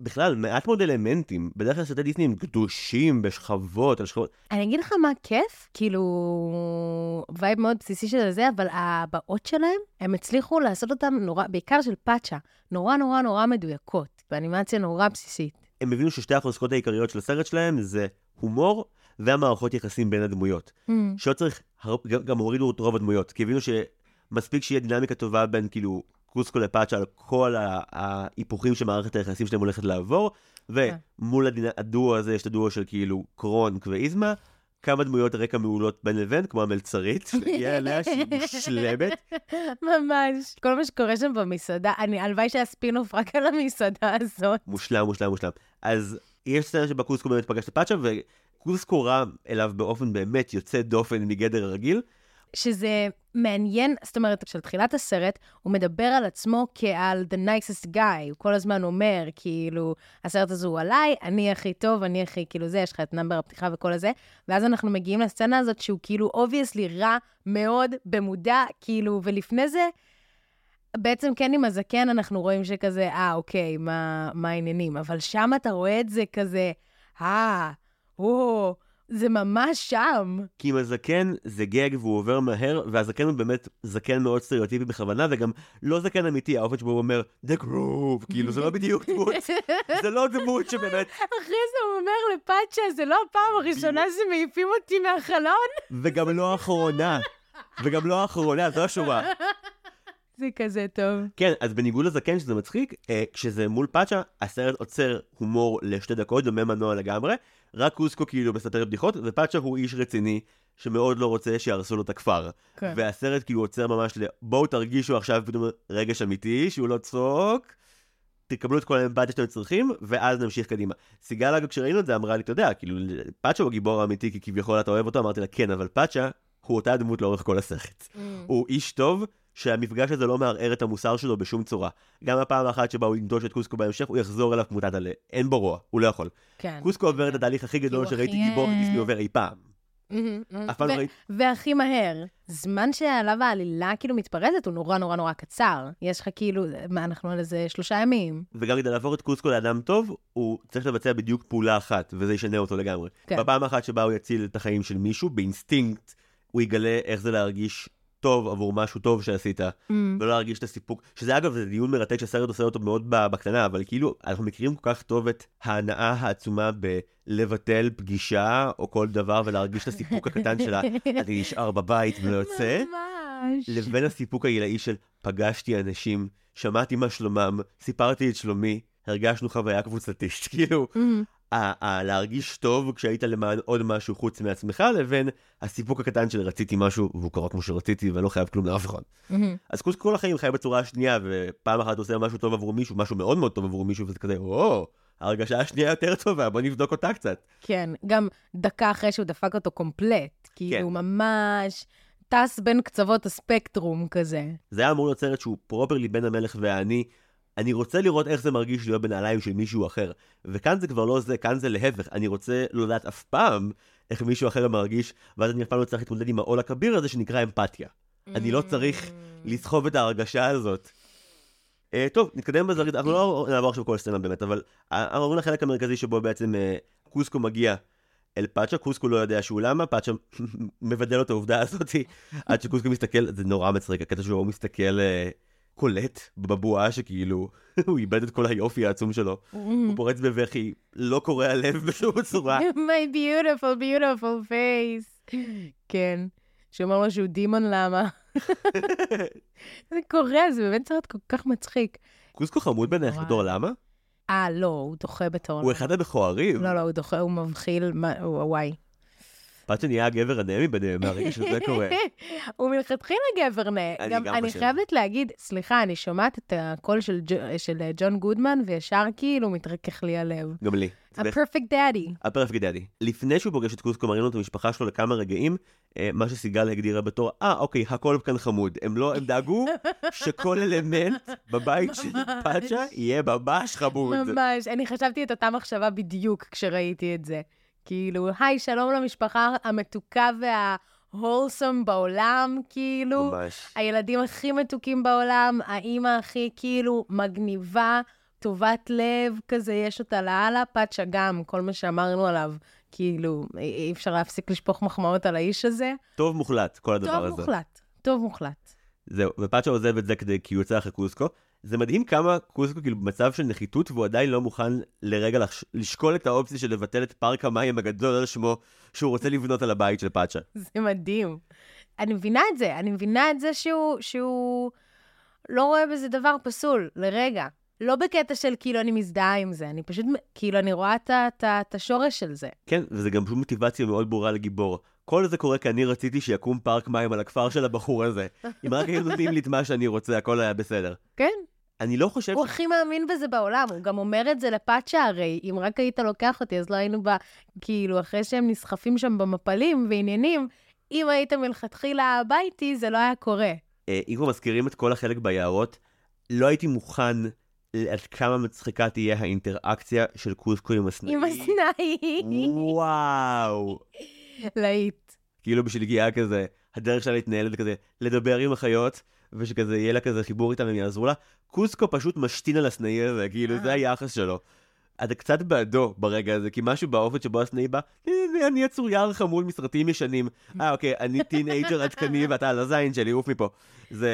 בכלל, מעט מאוד אלמנטים. בדרך כלל סרטי דיסני הם גדושים בשכבות על שכבות. אני אגיד לך מה כיף, כאילו, vibe מאוד בסיסי של זה, אבל הבעות שלהם, הם הצליחו לעשות אותם נורא, בעיקר של פאצ'ה, נורא נורא נורא מדויקות, באנימציה נורא בסיסית. הם הבינו ששתי החוזקות העיקריות של הסרט שלהם זה הומור והמערכות יחסים בין הדמויות. שלא צריך, הר- גם גם הורידו את רוב הדמויות, כי הבינו שמספיק שיהיה דינמיקה טובה בין כאילו קוסקו לפאצ'ה על כל ההיפוכים שמערכת היחסים שלהם הולכת לעבור, ומול הדינה- הדואו הזה יש את הדואו של כאילו קרונק ואיזמה, כמה דמויות רקע מעולות בין לבין, כמו המלצרית, שהגיעה אליה שהיא מושלמת. ממש. כל מה שקורה שם במסעדה, אני, הלוואי שהיה ספינוף רק על המסעדה הזאת. מושלם, מושלם, מושלם. אז יש סצנה שבה קוסקו באמת פגש את פאצ'ה, וקוסקו רע אליו באופן באמת יוצא דופן מגדר הרגיל. שזה מעניין, זאת אומרת, של תחילת הסרט, הוא מדבר על עצמו כעל the nicest guy, הוא כל הזמן אומר, כאילו, הסרט הזה הוא עליי, אני הכי טוב, אני הכי, כאילו זה, יש לך את number הפתיחה וכל הזה, ואז אנחנו מגיעים לסצנה הזאת שהוא כאילו obviously רע מאוד, במודע, כאילו, ולפני זה, בעצם כן עם הזקן אנחנו רואים שכזה, אה, אוקיי, מה, מה העניינים? אבל שם אתה רואה את זה כזה, אה, או, זה ממש שם. כי עם הזקן זה גג והוא עובר מהר, והזקן הוא באמת זקן מאוד סטריאוטיפי בכוונה, וגם לא זקן אמיתי, האופן שבו הוא אומר, The Groove, כאילו זה לא בדיוק דמות, זה לא דמות שבאמת, אחרי זה הוא אומר לפאצ'ה, זה לא הפעם הראשונה שמעיפים אותי מהחלון. וגם לא האחרונה, וגם לא האחרונה, זו השורה. זה כזה טוב. כן, אז בניגוד לזקן שזה מצחיק, אה, כשזה מול פאצ'ה, הסרט עוצר הומור לשתי דקות, דומה מנוע לגמרי, רק קוסקו כאילו מספר בדיחות, ופאצ'ה הוא איש רציני, שמאוד לא רוצה שיהרסו לו את הכפר. כן. והסרט כאילו עוצר ממש ל... בואו תרגישו עכשיו פתאום רגש אמיתי, שהוא לא צחוק, תקבלו את כל האמפתיה שאתם צריכים, ואז נמשיך קדימה. סיגל אגב כשראינו את זה אמרה לי, אתה יודע, כאילו, פאצ'ה הוא הגיבור האמיתי, כי כביכול אתה אוהב אותו, אמרתי לה, כן, אבל פאצ'ה הוא אותה דמות לאורך כל הסרט. הוא איש טוב, שהמפגש הזה לא מערער את המוסר שלו בשום צורה. גם הפעם האחת שבה הוא ינטוש את קוסקו בהמשך, הוא יחזור אליו כמותת עלה. אין בו רוע, הוא לא יכול. כן. קוסקו עובר את התהליך הכי גדול שראיתי גיבור דיסני עובר אי פעם. אף פעם לא ראיתי... והכי מהר. זמן שעליו העלילה כאילו מתפרצת הוא נורא נורא נורא קצר. יש לך כאילו, מה, אנחנו על איזה שלושה ימים. וגם כדי להפוך את קוסקו לאדם טוב, הוא צריך לבצע בדיוק פעולה אחת, וזה ישנה אותו לגמרי. כן. בפעם אחת שבה הוא יציל את החיים של מישהו, באינסטינקט, הוא יגלה איך זה להרגיש טוב עבור משהו טוב שעשית, ולא להרגיש את הסיפוק, שזה אגב, זה דיון מרתק שהסרט עושה אותו מאוד בקטנה, אבל כאילו, אנחנו מכירים כל כך טוב את ההנאה העצומה בלבטל פגישה, או כל דבר, ולהרגיש את הסיפוק הקטן שלה, אני נשאר בבית ולא יוצא. ממש. לבין הסיפוק העילאי של פגשתי אנשים, שמעתי מה שלומם, סיפרתי את שלומי, הרגשנו חוויה קבוצתית. כאילו, להרגיש טוב כשהיית למען עוד משהו חוץ מעצמך, לבין הסיפוק הקטן של רציתי משהו, והוא קרה כמו שרציתי, ואני לא חייב כלום לאף אחד. אז קוסקו כל החיים חי בצורה השנייה, ופעם אחת עושה משהו טוב עבור מישהו, משהו מאוד מאוד טוב עבור מישהו, וזה כזה, או, ההרגשה השנייה יותר טובה, בוא נבדוק אותה קצת. כן, גם דקה אחרי שהוא דפק אותו קומפלט. כאילו, כן. הוא ממש טס בין קצוות הספקטרום כזה. זה היה אמור להיות סרט שהוא פרופרלי בין המלך והעני. אני רוצה לראות איך זה מרגיש להיות בנעליים של מישהו אחר. וכאן זה כבר לא זה, כאן זה להפך. אני רוצה לא לדעת אף פעם איך מישהו אחר מרגיש, ואז אני אף פעם לא צריך להתמודד עם העול הכביר הזה שנקרא אמפתיה. אני לא צריך לסחוב את ההרגשה הזאת. Uh, טוב, נתקדם בזרית, אנחנו לא נעבור עכשיו כל סצנה באמת, אבל אנחנו עוברים לחלק המרכזי שבו בעצם uh, קוסקו מגיע אל פאצ'ה, קוסקו לא יודע שהוא למה, פאצ'ה מבדל לו את העובדה הזאת, עד שקוסקו מסתכל, זה נורא מצחיק, הקטע שלו הוא מסתכל uh, קולט בבועה שכאילו, הוא איבד את כל היופי העצום שלו, הוא פורץ בבכי, לא קורע לב בשום צורה. My beautiful, beautiful face. כן. שאומר לו שהוא דימון למה. זה קורה, זה באמת סרט כל כך מצחיק. קוסקו חמוד בעינייך. בתור למה? אה, לא, הוא דוחה בתור... הוא אחד המכוערים. לא, לא, הוא דוחה, הוא מבחיל, וואי. פאצ'ה נהיה הגבר הנאה מביניהם מהרגע שזה קורה. הוא מלכתחילה גבר נאה. אני גם אני. חייבת להגיד, סליחה, אני שומעת את הקול של ג'ו- של ג'ון גודמן, וישר כאילו מתרכך לי הלב. גם לי. A perfect daddy. הפרפקט דאדי. לפני שהוא פוגש את קוסקו, מראים לו את המשפחה שלו לכמה רגעים, אה, מה שסיגל הגדירה בתור, אה, אוקיי, הכל כאן חמוד. הם לא, הם דאגו שכל אלמנט בבית של. פאצ'ה יהיה ממש חמוד. ממש, אני חשבתי את אותה מחשבה בדיוק כשראיתי את זה. כאילו, היי, שלום למשפחה המתוקה וההולסום בעולם, כאילו. ממש. הילדים הכי מתוקים בעולם, האימא הכי כאילו מגניבה, טובת לב, כזה, יש אותה לאללה, פאצ'ה גם, כל מה שאמרנו עליו, כאילו, אי אפשר להפסיק לשפוך מחמאות על האיש הזה. טוב מוחלט, כל הדבר טוב הזה. מוחלט, טוב מוחלט. זהו, ופאצ'ה עוזב את זה כדי כי הוא יוצא אחרי קוסקו. זה מדהים כמה קוסקו כאילו במצב של נחיתות והוא עדיין לא מוכן לרגע לחש... לשקול את האופציה של לבטל את פארק המים הגדול על שמו שהוא רוצה לבנות על הבית של פאצ'ה. זה מדהים. אני מבינה את זה, אני מבינה את זה שהוא, שהוא לא רואה בזה דבר פסול, לרגע. לא בקטע של כאילו אני מזדהה עם זה, אני פשוט, כאילו, אני רואה את השורש של זה. כן, וזה גם פשוט מוטיבציה מאוד ברורה לגיבור. כל זה קורה כי אני רציתי שיקום פארק מים על הכפר של הבחור הזה. אם רק היו נותנים לי את מה שאני רוצה, הכל היה בסדר. כן, אני לא חושב הוא ש... הכי מאמין בזה בעולם, הוא גם אומר את זה לפאצ'ה הרי, אם רק היית לוקח אותי, אז לא היינו ב... כאילו, אחרי שהם נסחפים שם במפלים ועניינים, אם היית מלכתחילה הביתי, זה לא היה קורה. אה, אם כבר מזכירים את כל החלק ביערות, לא הייתי מוכן עד כמה מצחיקה תהיה האינטראקציה של קוסקו עם הסנאי. עם הסנאי. וואו. להיט. כאילו בשביל שלגיה כזה, הדרך שלה להתנהל זה כזה, לדבר עם החיות, ושכזה יהיה לה כזה חיבור איתם והם יעזרו לה. קוסקו פשוט משתין על הסנאי הזה, כאילו זה היחס שלו. אתה קצת בעדו ברגע הזה, כי משהו באופן שבו הסנאי בא, "אה, זה אני היצוריר חמוד מסרטים ישנים. אה, אוקיי, אני teenager עדכני ואתה על הזין שלי, עוף מפה. זה...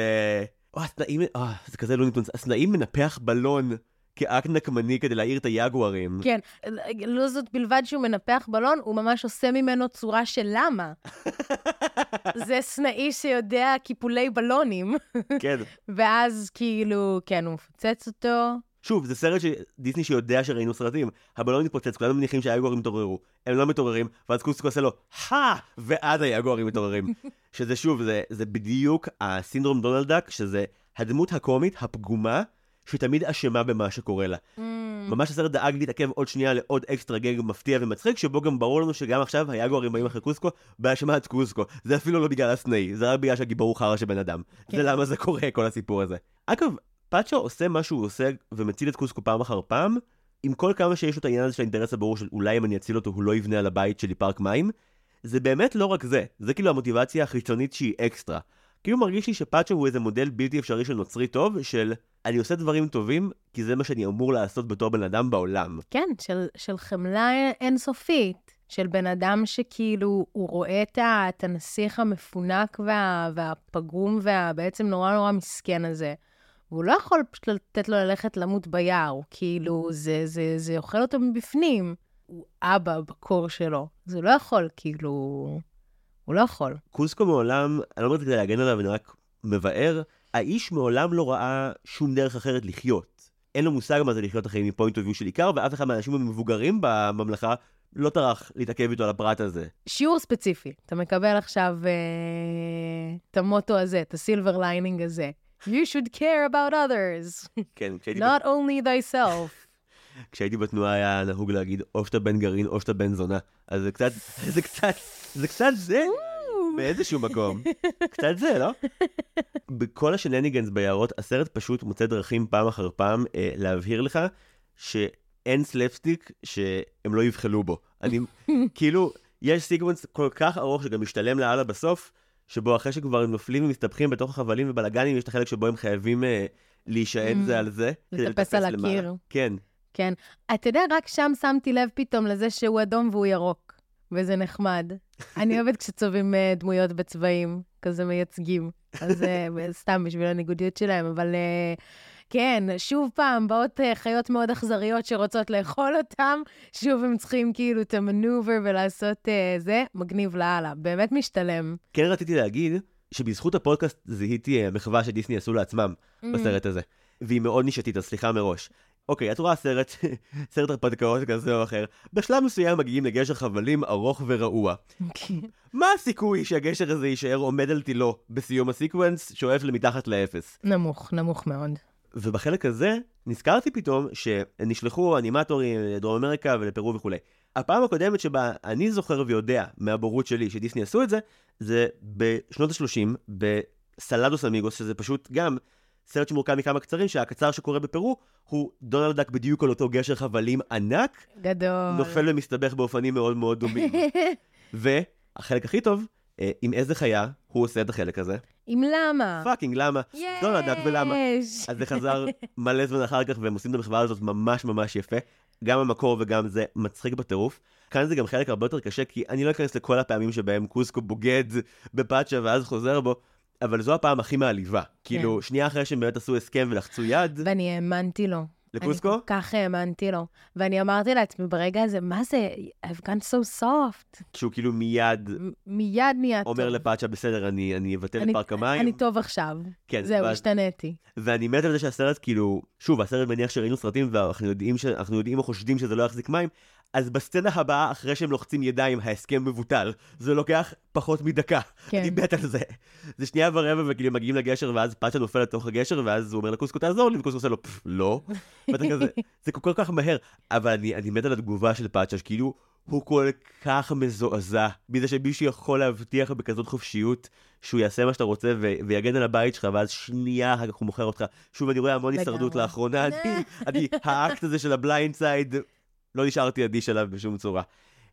או, הסנאים, אה, זה כזה לא נתון, הסנאים מנפח בלון כאקט נקמני כדי להעיר את היגוארים. כן, לא זאת בלבד שהוא מנפח בלון, הוא ממש עושה ממנו צורה של למה. זה סנאי שיודע קיפולי בלונים, כן. ואז כאילו, כן, הוא מפוצץ אותו. שוב, זה סרט שדיסני שיודע שראינו סרטים. הבלון מתפוצץ, כולנו מניחים שהיגוארים יתעוררו. הם לא מתעוררים, ואז קוסקו עושה לו, הא! ואז היגוארים מתעוררים. שזה שוב, זה, זה בדיוק הסינדרום דונלד דאק, שזה הדמות הקומית הפגומה, שתמיד אשמה במה שקורה לה. ממש הסרט דאג להתעכב עוד שנייה לעוד אקסטרה גג מפתיע ומצחיק, שבו גם ברור לנו שגם עכשיו היגוארים באים אחרי קוסקו, באשמת קוסקו. זה אפילו לא בגלל הסנאי, זה רק בגלל שהגיבור הוא חרא של בן אדם. כן. זה למה זה קורה, כל הסיפור הזה. אגב, פאצ'ו עושה מה שהוא עושה ומציל את קוסקו פעם אחר פעם, עם כל כמה שיש לו את העניין הזה של האינטרס הברור של אולי אם אני אציל אותו הוא לא יבנה על הבית שלי פארק מים, זה באמת לא רק זה, זה כאילו המוטיבציה החיצונית שהיא אקסטרה. כאילו מרגיש לי שפאצ'ו הוא איזה מודל בלתי אפשרי של נוצרי טוב, של אני עושה דברים טובים, כי זה מה שאני אמור לעשות בתור בן אדם בעולם. כן, של, של חמלה אינסופית, של בן אדם שכאילו, הוא רואה את, ה, את הנסיך המפונק וה, והפגום והבעצם נורא נורא מסכן הזה. והוא לא יכול פשוט לתת לו ללכת למות ביער, כאילו, זה, זה, זה אוכל אותו מבפנים. הוא אבא בקור שלו. זה לא יכול, כאילו, הוא לא יכול. קוסקו מעולם, אני לא אומר את זה כדי להגן עליו, אני רק מבאר, האיש מעולם לא ראה שום דרך אחרת לחיות. אין לו מושג מה זה לחיות החיים מפוינט אוף ויו של עיקר, ואף אחד מהאנשים המבוגרים בממלכה לא טרח להתעכב איתו על הפרט הזה. שיעור ספציפי, אתה מקבל עכשיו אה, את המוטו הזה, את ה silver lining הזה. You should care about others, כן, כשהייתי, not only thyself. כשהייתי בתנועה היה נהוג להגיד או שאתה בן גרעין או שאתה בן זונה. אז זה קצת, זה קצת, זה קצת זה, באיזשהו מקום. קצת זה, לא? בכל ה shenanigans ביערות, הסרט פשוט מוצא דרכים פעם אחר פעם אה, להבהיר לך שאין סלפסטיק שהם לא יבחלו בו. אני, כאילו, יש sequence כל כך ארוך שגם משתלם לאללה בסוף, שבו אחרי שכבר הם נופלים ומסתבכים בתוך החבלים ובלאגנים, יש את החלק שבו הם חייבים אה, להישען זה על זה. לטפס על. הקיר. כן. כן. אתה יודע, רק שם שמתי לב פתאום לזה שהוא אדום והוא ירוק, וזה נחמד. אני אוהבת כשצובעים אה, דמויות בצבעים, כזה מייצגים. אז אה, סתם בשביל הניגודיות שלהם, אבל אה, כן, שוב פעם, באות חיות מאוד אכזריות שרוצות לאכול אותם, שוב הם צריכים כאילו את המנובר ולעשות זה, מגניב לאללה, באמת משתלם. כן רציתי להגיד שבזכות הפודקאסט זיהיתי מחווה שדיסני עשו לעצמם Mm. בסרט הזה. והיא מאוד נישתית, אז סליחה מראש. אוקיי, את רואה סרט, סרט הרפתקאות כזה או אחר, בשלב מסוים מגיעים לגשר חבלים ארוך ורעוע. מה הסיכוי שהגשר הזה יישאר עומד על תילו בסיום הסיקוונס, שואף למתחת לאפס? נמוך, נמוך מאוד. ובחלק הזה נזכרתי פתאום שנשלחו אנימטורים לדרום אמריקה ולפרו וכולי. הפעם הקודמת שבה אני זוכר ויודע מהבורות שלי שדיסני עשו את זה, זה בשנות ה-30 בסלדוס אמיגוס, שזה פשוט גם סרט שמורכב מכמה קצרים, שהקצר שקורה בפרו הוא דונלד דק בדיוק על אותו גשר חבלים ענק, גדול. נופל ומסתבך באופנים מאוד מאוד דומים. והחלק הכי טוב, אה, עם איזה חיה הוא עושה את החלק הזה? עם למה? fucking למה? דונלד דק ולמה? יש. אז זה חזר מלא זמן אחר כך, והם עושים את המחווה הזאת ממש ממש יפה. גם המקור וגם זה מצחיק בטירוף. כאן זה גם חלק הרבה יותר קשה, כי אני לא אכנס לכל הפעמים שבהם קוסקו בוגד בפאצ'ה ואז חוזר בו, אבל זו הפעם הכי מעליבה. כאילו, שנייה אחרי שהם באמת עשו הסכם ולחצו יד, ואני האמנתי לו. לקוסקו? אני כל כך האמנתי לו. ואני אמרתי לעצמי ברגע הזה, מה זה, I've gone so soft. שהוא כאילו מיד מ- מיד נהיה טוב. אומר לפאצ'ה, בסדר, אני אני אבטל את אני- פארק המים. אני טוב עכשיו. כן, זהו, ואז- השתניתי. ואני מת על זה שהסרט, כאילו, שוב, הסרט מניח שראינו סרטים ואנחנו יודעים, ש... יודעים או חושדים שזה לא יחזיק מים, אז בסצנה הבאה, אחרי שהם לוחצים ידיים, ההסכם מבוטל. זה לוקח פחות מדקה. כן. אני מת על זה. זה שנייה ורבע, וכאילו הם מגיעים לגשר, ואז פאצ'ה נופל לתוך הגשר, ואז הוא אומר לקוסקו, תעזור לי, וקוסקו עושה לו, "פפ, לא. ואתה כזה, זה כל כך מהר. אבל אני, אני מת על התגובה של פאצ'ה, שכאילו, הוא כל כך מזועזע מזה שמישהו יכול להבטיח בכזאת חופשיות שהוא יעשה מה שאתה רוצה ו- ויגן על הבית שלך, ואז שנייה אחר כך הוא מוכר אותך. שוב, אני רואה המון. הישרדות לאחרונה, אני, אני, האקט הזה של ה blindside, לא נשארתי אדיש עליו בשום צורה.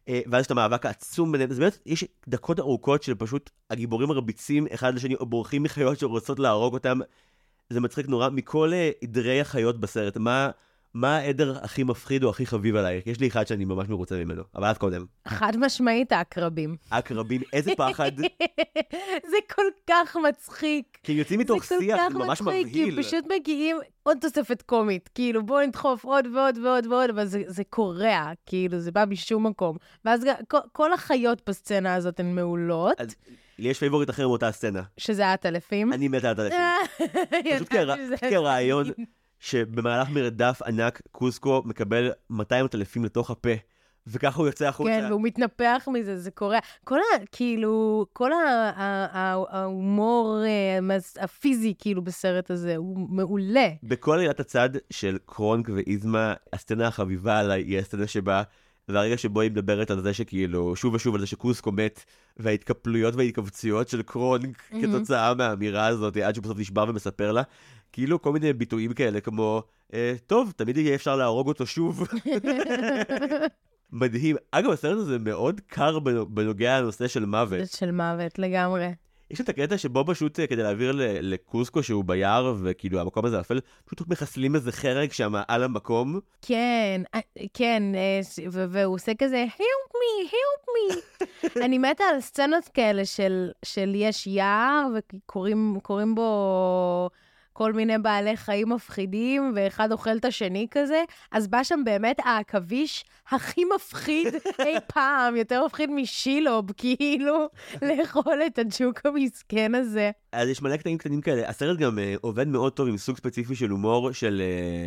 אה, ואז יש את המאבק העצום ביניהם, זה באמת, יש דקות ארוכות של פשוט הגיבורים מרביצים אחד לשני, או בורחים מחיות שרוצות להרוג אותם. זה מצחיק נורא. מכל אה, עדרי החיות בסרט, מה, מה העדר הכי מפחיד או הכי חביב עלייך? יש לי אחד שאני ממש מרוצה ממנו, אבל את קודם. חד משמעית העקרבים. עקרבים, איזה פחד. זה כל כך מצחיק. כי הם יוצאים מתוך זה כל שיח כך ממש מצחיק, כי מבהיל. הם פשוט מגיעים עוד תוספת קומית. כאילו, בואו נדחוף עוד ועוד ועוד ועוד, אבל זה, זה קורע, כאילו, זה בא משום מקום. ואז כל, כל החיות בסצנה הזאת הן מעולות, אז לי יש favorite אחר מאותה הסצנה. שזה העטלפים. אני מת על העטלפים. פשוט כרעיון. שבמהלך מרדף ענק, קוסקו מקבל 200 עטלפים לתוך הפה, וככה הוא יוצא החוצה. כן, והוא מתנפח מזה, זה קורה. כל ה... כאילו, כל ההומור אה, הפיזי, כאילו, בסרט הזה, הוא מעולה. בכל עלילת הצד של קרונק ואיזמה, הסצנה החביבה עליי היא הסצנה שבה, והרגע שבו היא מדברת על זה שכאילו, שוב ושוב על זה שקוסקו מת, וההתקפלויות וההתכווצויות של קרונק Mhm. כתוצאה מהאמירה הזאת, עד שהוא בסוף נשבר ומספר לה, כאילו כל מיני ביטויים כאלה כמו, אה, טוב, תמיד יהיה אפשר להרוג אותו שוב. מדהים. אגב, הסרט הזה מאוד קר בנ- בנוגע לנושא של מוות. של מוות, לגמרי. יש את הקטע שבו פשוט אה, כדי להעביר לקוסקו שהוא ביער וכאילו המקום הזה אפל, פשוט מחסלים איזה חרג שם על המקום. כן, אה, כן, אה, והוא עושה כזה, help me, help me. אני מתה על סצנות כאלה של, של יש יער וקוראים קוראים בו, כל מיני בעלי חיים מפחידים, ואחד אוכל את השני כזה, אז בא שם באמת העכביש הכי מפחיד אי פעם, יותר מפחיד משילוב, כאילו, לאכול את הג'וק המסכן הזה. אז יש מלא קטעים קטנים כאלה. הסרט גם uh, עובד מאוד טוב עם סוג ספציפי של הומור, של,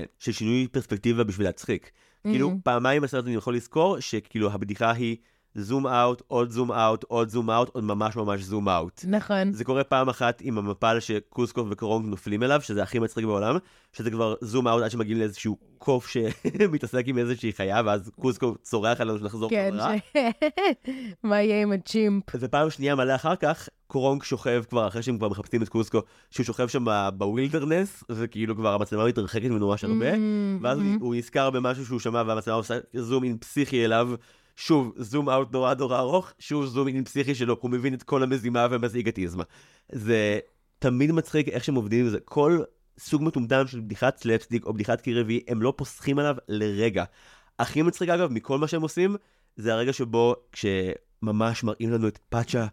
אה, של שינוי פרספקטיבה בשביל להצחיק. אמ-המ. כאילו, פעמיים בסרט אני יכול לזכור שכאילו הבדיחה היא... zoom out, עוד zoom out, עוד zoom out, עוד ממש ממש zoom out. נכון. זה קורה פעם אחת עם המפל שקוסקו וקרונק נופלים אליו, שזה הכי מצחיק בעולם, שזה כבר zoom out עד שמגיעים לאיזשהו קוף שמתעסק עם איזושהי חיה, ואז קוסקו צורח עלינו לחזור כן, חזרה. ש... מה יהיה עם ה chimp? ופעם שנייה מלא אחר כך, קרונק שוכב כבר, אחרי שהם כבר מחפשים את קוסקו, שהוא שוכב שם ב wilderness, וכאילו כבר המצלמה מתרחקת ממנו ממש הרבה, אממ, ואז אממ. הוא נזכר במשהו שהוא שמע, והמצלמה עושה zoom in פסיכי אליו. שוב, zoom out נורא נורא ארוך, שוב zoom in פסיכי אליו, הוא מבין את כל המזימה ומזעיק את איזמה. זה תמיד מצחיק איך שהם עובדים עם זה. כל סוג מטומטם של בדיחת סלפסטיק או בדיחת קיר רביעי, הם לא פוסחים עליו לרגע. הכי מצחיק אגב, מכל מה שהם עושים, זה הרגע שבו כשממש מראים לנו את פאצ'ה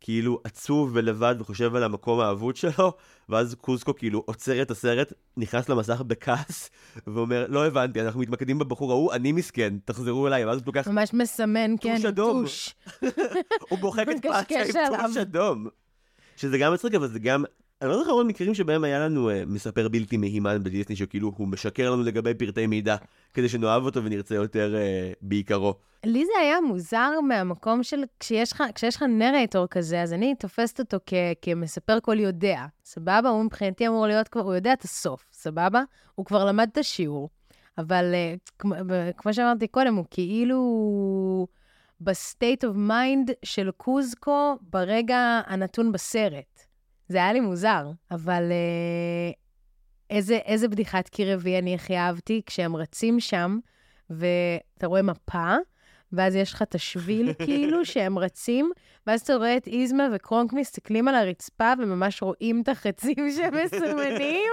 כאילו עצוב ולבד וחושב על המקום האבוד שלו, ואז קוזקו כאילו עוצר את הסרט, נכנס למסך בכעס, ואומר, לא הבנתי, אנחנו מתמקדים בבחור ההוא, אני מסכן, תחזרו אליי, ואז הוא לוקח, ממש מסמן, כן. טוש. הוא מוחק את פאצ'ה עם. טוש אדום. שזה גם מצחיק, אבל זה גם... אני לא זוכר עוד מקרים שבהם היה לנו uh, מספר בלתי מהימן בדיסני, שכאילו הוא משקר לנו לגבי פרטי מידע, כדי שנאהב אותו ונרצה יותר uh, בעיקרו. לי זה היה מוזר מהמקום של כשיש לך, כשיש לך narrator כזה, אז אני תופסת אותו כ, כמספר כל יודע, סבבה? הוא מבחינתי אמור להיות כבר, הוא יודע את הסוף, סבבה? הוא כבר למד את השיעור. אבל אה, כמו, כמו שאמרתי קודם, הוא כאילו ב state of mind של קוסקו ברגע הנתון בסרט. זה היה לי מוזר, אבל אה, איזה, איזה בדיחת קיר רביעי אני הכי אהבתי כשהם רצים שם, ואתה רואה מפה, ואז יש לך את השביל כאילו שהם רצים, ואז אתה רואה את איזמה וקרונק מסתכלים על הרצפה וממש רואים את החצים שהם מסומנים.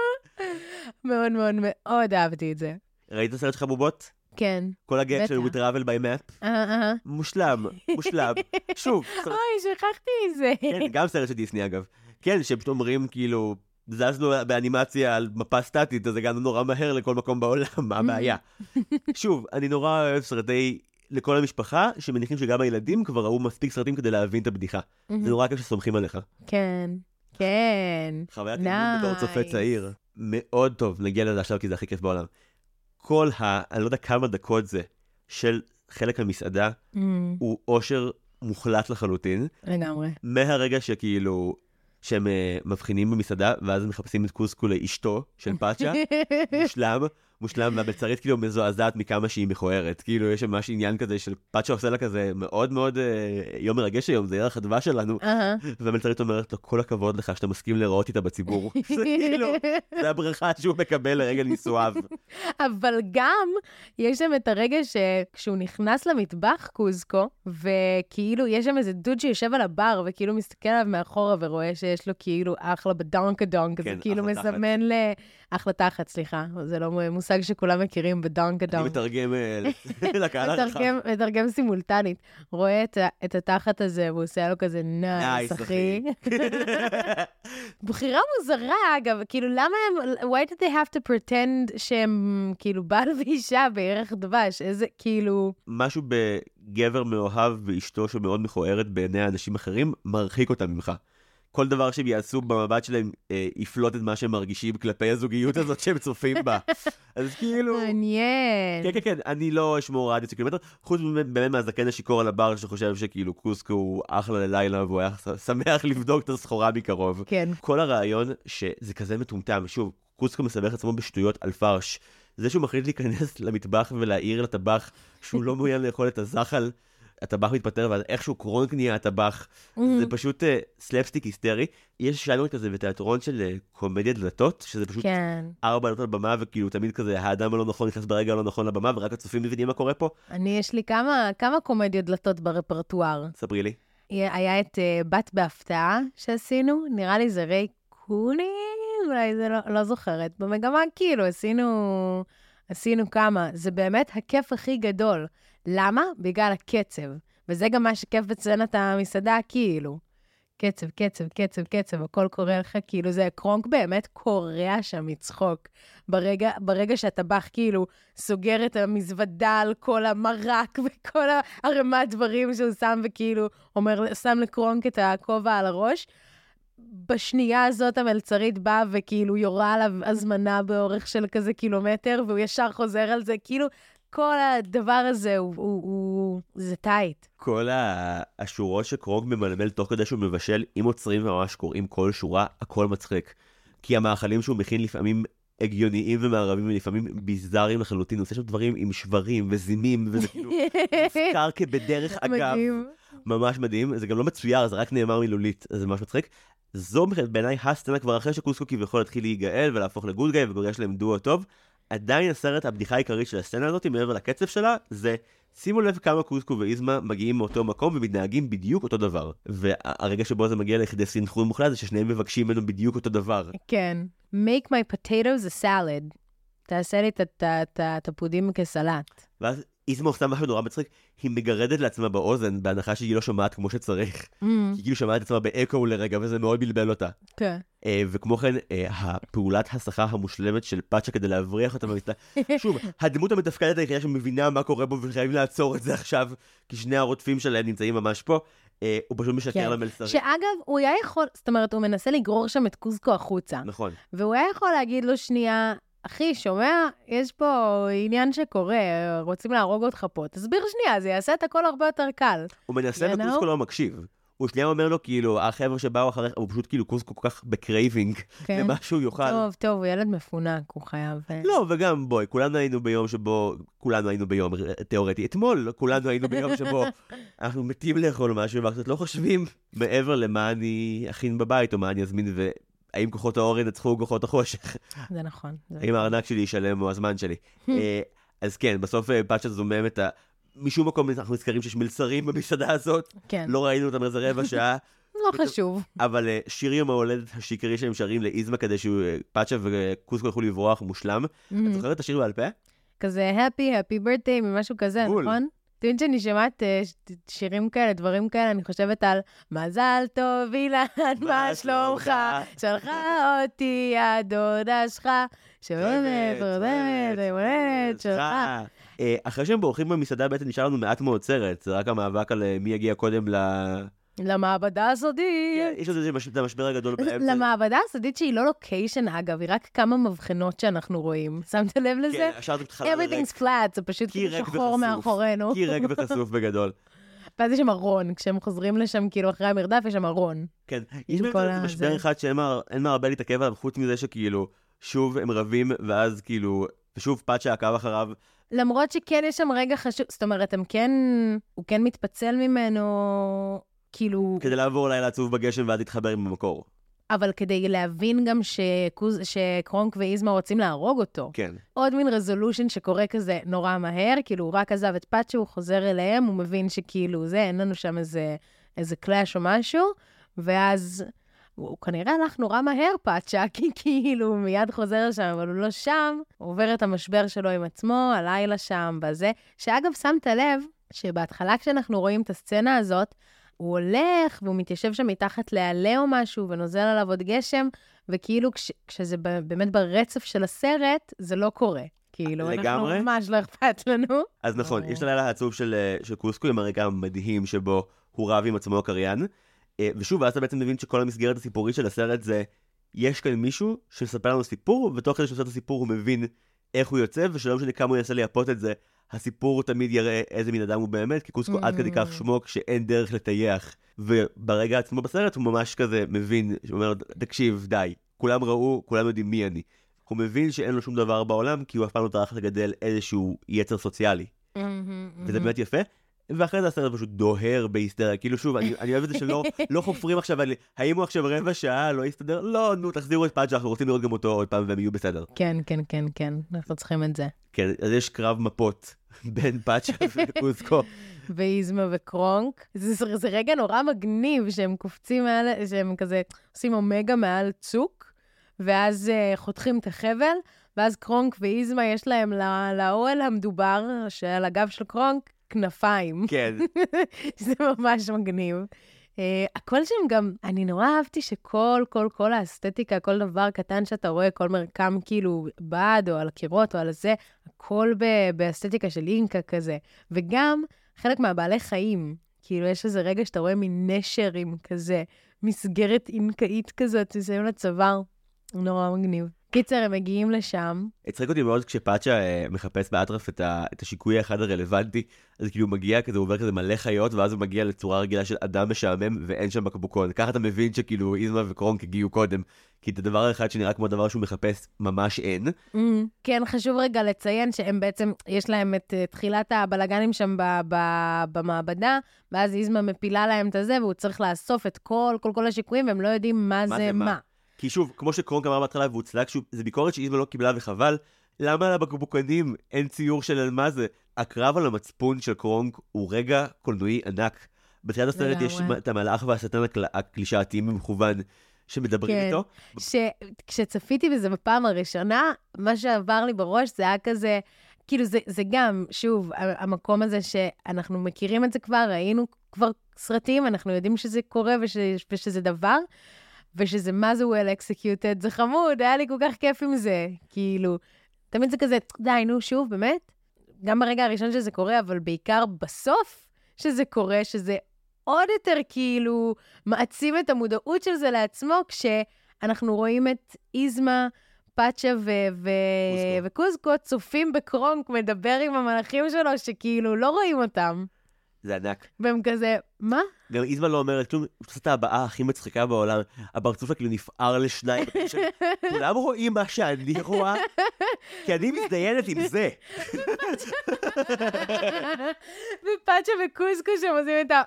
מאוד מאוד מאוד אהבתי את זה. ראית את הסרט שלך בובות? כן. כל הגג של. We Travel by Map? אה, אה. מושלם, מושלם. שוב, אוי, שכחתי מזה. כן, גם סרט של דיסני אגב. כן, שהם פשוט אומרים כאילו, זזנו באנימציה על מפה סטטית, אז הגענו נורא מהר לכל מקום בעולם, מה הבעיה? שוב, אני נורא אוהב סרטי לכל המשפחה, שמניחים שגם הילדים כבר ראו מספיק סרטים כדי להבין את הבדיחה. זה נורא כיף שסומכים עליך. כן, כן. חוויית אימון בתור צופה. צעיר. מאוד טוב, נגיע לזה עכשיו כי זה הכי כיף בעולם. כל ה... אני לא יודע כמה דקות זה, של חלק המסעדה, הוא אושר מוחלט לחלוטין. לגמרי. מהרגע שכאילו, שהם uh, מבחינים במסעדה, ואז הם מחפשים את קוסקו לאשתו של פאצ'ה, מושלם, מושלם, והמלצרית כאילו מזועזעת מכמה שהיא מכוערת. כאילו, יש ממש עניין כזה של פאצ'ה עושה לה כזה מאוד מאוד uh, יום מרגש היום, זה ירח הדבש שלנו, אהה. והמלצרית אומרת לו, כל הכבוד לך שאתה מסכים להיראות איתה בציבור. זה כאילו, זה הברכה שהוא מקבל לרגל נישואיו. אבל גם, יש שם את הרגע שכשהוא נכנס למטבח, קוזקו, וכאילו, יש שם איזה דוד שיושב על הבר, וכאילו מסתכל עליו מאחורה ורואה שיש לו כאילו אחלה בדונקה דונק, כן, זה כאילו. מסמן ל... אחלה תחת, סליחה, זה לא מושג שכולם מכירים, בדונקה אני דונק. מתרגם אה, לקהל הרחב. מתרגם, סימולטנית. רואה את, התחת הזה, והוא עושה לו כזה נייס, אחי. בחירה מוזרה, אגב, כאילו, למה הם, why did they have to pretend שהם כאילו בעל ואישה בירח דבש? איזה, כאילו, משהו בגבר מאוהב ואשתו שמאוד מכוערת בעיני אנשים אחרים, מרחיק אותם ממך. כל דבר שהם יעשו במבט שלהם אה, יפלוט את מה שהם מרגישים כלפי הזוגיות הזאת שהם צופים בה. אז כאילו... מעניין. כן, כן, כן, אני לא אשמור 10 קילומטר, חוץ באמת מהזקן השיכור על הבר שחושב שכאילו קוסקו הוא אחלה ללילה והוא היה שמח לבדוק את הסחורה מקרוב. כן. כל הרעיון שזה כזה מטומטם, שוב, קוסקו מסבך עצמו בשטויות על פרש. זה שהוא מחליט להיכנס למטבח ולהעיר לטבח שהוא לא מעוניין לאכול את הזחל, הטבח מתפטר ואז איכשהו קרונק נהיה הטבח. זה פשוט uh, סלפסטיק היסטרי. יש שיינור כזה בתיאטרון של uh, קומדיה דלתות, שזה פשוט כן. ארבע דלתות על במה וכאילו תמיד כזה האדם הלא נכון נכנס ברגע הלא נכון לבמה ורק הצופים מבינים מה קורה פה. אני, יש לי כמה, כמה קומדיות דלתות ברפרטואר. ספרי לי. היה את uh, בת בהפתעה שעשינו, נראה לי זה ריי קוני, אולי זה לא, לא זוכרת. במגמה כאילו עשינו, עשינו כמה. זה באמת הכיף הכי גדול. למה? בגלל הקצב. וזה גם מה שכיף בסצנת המסעדה, כאילו. קצב, קצב, קצב, קצב, הכל קורה לך, כאילו זה קרונק באמת קורע שם מצחוק. ברגע, ברגע שהטבח כאילו סוגר את המזוודה על כל המרק וכל הערימת דברים שהוא שם, וכאילו אומר, שם לקרונק את הכובע על הראש, בשנייה הזאת המלצרית באה וכאילו יורה עליו הזמנה באורך של כזה קילומטר, והוא ישר חוזר על זה, כאילו, כל הדבר הזה הוא, הוא, הוא זה טייט. כל השורות שקרונק ממלמל תוך כדי שהוא מבשל, אם עוצרים וממש קוראים כל שורה, הכל מצחיק. כי המאכלים שהוא מכין לפעמים הגיוניים ומערבים ולפעמים ביזאריים לחלוטין, הוא עושה שם דברים עם שברים וזימים, וזה כאילו מוזכר כבדרך אגב. מדהים. ממש מדהים, זה גם לא מצויר, זה רק נאמר מילולית, זה ממש מצחיק. זו בעיניי הסצנה כבר אחרי שקוסקו כביכול התחיל להיגאל ולהפוך לגוד גאי ובגלל שלהם דואו טוב. עדיין הסרט, הבדיחה העיקרית של הסצנה הזאת, מעבר לקצב שלה, זה שימו לב כמה קוסקו ואיזמה מגיעים מאותו מקום ומתנהגים בדיוק אותו דבר. והרגע שבו זה מגיע ליחידי סינכרון מוחלט זה ששניהם מבקשים ממנו בדיוק אותו דבר. כן. make my potatoes a salad. תעשה לי את התפודים כסלט. ואז איזמה עושה משהו נורא מצחיק, היא מגרדת לעצמה באוזן בהנחה שהיא לא שומעת כמו שצריך. Mm, היא כאילו שמעה את עצמה באקו לרגע וזה מאוד בלבל אותה. כן. אה, וכמו כן, אה, הפעולת הסחה המושלמת של פאצ'ה כדי להבריח אותה במסתר. שוב, הדמות המתפקדת היחידה שמבינה מה קורה בו וחייבים לעצור את זה עכשיו, כי שני הרודפים שלהם נמצאים ממש פה. אה, הוא פשוט משקר כן. למלצרים. שאגב, הוא היה יכול, זאת אומרת, הוא מנסה לגרור שם את קוסקו החוצה. נכון. והוא היה יכול להגיד לו שנייה, אחי, שומע? יש פה עניין שקורה, רוצים להרוג אותך פה. תסביר שנייה, זה יעשה את הכל הרבה יותר קל. הוא מנסה? וקוסקו לא מקשיב. הוא שנייה אומר לו, כאילו, החבר'ה שבאו אחריך, הוא פשוט כאילו קוסקו כל כך ב craving כן. למה שהוא יאכל. טוב, טוב, הוא ילד מפונק, הוא חייב... אה, לא, וגם בואי, כולנו היינו ביום שבו, כולנו היינו ביום, תיאורטי, אתמול, כולנו היינו ביום שבו אנחנו מתים לאכול משהו, ואנחנו לא חושבים מעבר למה אני אכין בבית, או מה אני אזמין, והאם כוחות האור ינצחו כוחות החושך, זה נכון. זה האם הארנק שלי ישלם או הזמן שלי. אה, אז כן, בסוף אה, פאצ'ה זומם את ה... משום מקום אנחנו נזכרים שיש מלצרים במסעדה הזאת, כן, לא ראינו אותם איזה רבע שעה, לא חשוב. אבל אה, שיר יום ההולדת השקרי שהם שרים לאיזמה כדי שפאצ'ה וקוסקו יוכלו לברוח מושלם. את זוכרת את השיר בעל פה? כזה happy, happy birthday, משהו כזה. נכון? תמיד כשאני שומעת אה, שירים כאלה, דברים כאלה, אני חושבת על מזל טוב, אילן, מה שלומך? שלחה אותי הדודה שלך, שאוהבת, אוהבת, הולדת שלך. אה, אחרי שהם בורחים במסעדה בעצם נשאר לנו מעט מאוד סרט, זה רק המאבק על אה, מי יגיע קודם ל... למעבדה הסודית. יש עוד איזה מש- את המשבר הגדול באמצע. למעבדה הסודית שהיא לא לוקיישן, אגב, היא רק כמה מבחנות שאנחנו רואים. שמת לב לזה? כן, השארתם את החלל ריק. Everything's flat, זה פשוט שחור. מאחורינו. כי ריק וחשוף בגדול. ואז יש שם ארון, כשהם חוזרים לשם, כאילו, אחרי המרדף, יש שם ארון. כן, יש באמת משבר זה. אחד שאין מה אין מה הרבה להתעכב עליו, חוץ מזה שכאילו, שוב הם רבים, ואז כאילו, ושוב פאצ'ה עקב אחריו. למרות שכן יש שם רגע חשוב, זאת אומרת, הם כן, הוא כן מתפצל ממנו, כאילו, כדי לעבור לילה עצוב בגשם ואז להתחבר עם המקור. אבל כדי להבין גם שקוז, שקרונק ואיזמה רוצים להרוג אותו. כן. עוד מין רזולושן שקורה כזה נורא מהר, כאילו, הוא רק עזב את פאצ'ה, הוא חוזר אליהם, הוא מבין שכאילו זה, אין לנו שם איזה, איזה קלאש או משהו, ואז הוא, הוא כנראה הלך נורא מהר, פאצ'ה, כי כאילו הוא מיד חוזר לשם, אבל הוא לא שם, הוא עובר את המשבר שלו עם עצמו, הלילה שם, בזה. שאגב, שמת לב שבהתחלה כשאנחנו רואים את הסצנה הזאת, הוא הולך והוא מתיישב שם מתחת לעלה או משהו ונוזל עליו עוד גשם, וכאילו כש, כשזה באמת ברצף של הסרט, זה לא קורה. כאילו, לגמרי. אנחנו ממש לא אכפת לנו. אז נכון. יש את הלילה העצוב של, אה, של קוסקו עם הרגע המדהים שבו הוא רב עם עצמו הקריין. אה, ושוב, ואז אתה בעצם מבין שכל המסגרת הסיפורית של הסרט זה, יש כאן מישהו שמספר לנו סיפור, ותוך כדי שעושה את הסיפור הוא מבין איך הוא יוצא, ושלא משנה כמה הוא ינסה לייפות את זה, הסיפור תמיד יראה איזה מין אדם הוא באמת, כי קוסקו עד כדי כך Mm. שמוק שאין דרך לטייח. וברגע עצמו בסרט הוא ממש כזה מבין, הוא אומר, תקשיב, די, כולם ראו, כולם יודעים מי אני. הוא מבין שאין לו שום דבר בעולם, כי הוא אף פעם לא טרח לגדל איזשהו יצר סוציאלי. וזה באמת יפה. ואחרי זה הסרט פשוט דוהר בהיסטריה, כאילו שוב, אני, אני אוהב את זה שלא לא חופרים עכשיו על האם הוא עכשיו רבע שעה, לא יסתדר, לא, נו, תחזירו את פאג'ה, אנחנו רוצים לראות גם אותו עוד פעם והם יהיו בסדר. כן, כן, כן, כן, אנחנו צריכים את זה. כן, אז יש קרב מפות בין פאצ'ה וקוסקו. ואיזמה וקרונק. זה, זה, זה רגע נורא מגניב שהם קופצים מעל, שהם כזה עושים אומגה מעל צוק, ואז uh, חותכים את החבל, ואז קרונק ואיזמה יש להם לא, לאוהל המדובר, שעל הגב של קרונק, כנפיים. כן, זה ממש מגניב. אה, הכל שם גם, אני נורא אהבתי שכל, כל, כל האסתטיקה, כל דבר קטן שאתה רואה, כל מרקם כאילו בד או על הקירות או על זה, הכל באסתטיקה של אינקה כזה. וגם חלק מהבעלי חיים, כאילו יש איזה רגע שאתה רואה מין נשר עם כזה מסגרת אינקאית כזאת, מסיים לצוואר, נורא מגניב. קיצר, הם מגיעים לשם, הצחיק אותי מאוד כשפאצ'ה אה, מחפש באטרף את, ה, את השיקוי האחד הרלוונטי, אז כאילו הוא מגיע כזה, הוא עובר כזה מלא חיות, ואז הוא מגיע לצורה רגילה של אדם משעמם, ואין שם בקבוקון. ככה אתה מבין שכאילו איזמה וקרונק הגיעו קודם. כי את הדבר האחד שנראה כמו דבר שהוא מחפש, ממש אין. Mm, כן, חשוב רגע לציין שהם בעצם, יש להם את uh, תחילת הבלגנים שם ב- ב- במעבדה, ואז איזמה מפילה להם את הזה, והוא צריך לאסוף את כל, כל, כל השיקויים, והם לא יודעים מה, מה זה זה מה. מה. כי שוב, כמו שקרונק אמר בהתחלה והוא צדק זה ביקורת שאיזמה לא קיבלה וחבל. למה על הבקבוקנים אין ציור של על מה זה? הקרב על המצפון של קרונק הוא רגע קולנועי ענק. בתחילת הסרט יש. את המלאך והשטן הקל- הקלישאתי במכוון שמדברים כן. איתו. ש... כשצפיתי בזה בפעם הראשונה, מה שעבר לי בראש זה היה כזה, כאילו זה, זה גם, שוב, המקום הזה שאנחנו מכירים את זה כבר, ראינו כבר סרטים, אנחנו יודעים שזה קורה וש... ושזה דבר, ושזה מה זה well executed, זה חמוד, היה לי כל כך כיף עם זה. כאילו, תמיד זה כזה, די, נו, שוב, באמת? גם ברגע הראשון שזה קורה, אבל בעיקר בסוף שזה קורה, שזה עוד יותר כאילו מעצים את המודעות של זה לעצמו, כשאנחנו רואים את איזמה, פאצ'ה ו- ו- קוזקו. וקוזקו צופים בקרונק, מדבר עם המלאכים שלו, שכאילו לא רואים אותם. זה ענק. והם כזה, מה? גם איזמה לא אומרת כלום, היא עושה את הבעה הכי מצחיקה בעולם. הפרצוף שלה כאילו נפער לשניים. כולם רואים מה שאני רואה, כי אני מזדיינת עם זה. ופאצ'ה וקוזקו שם עושים את ה...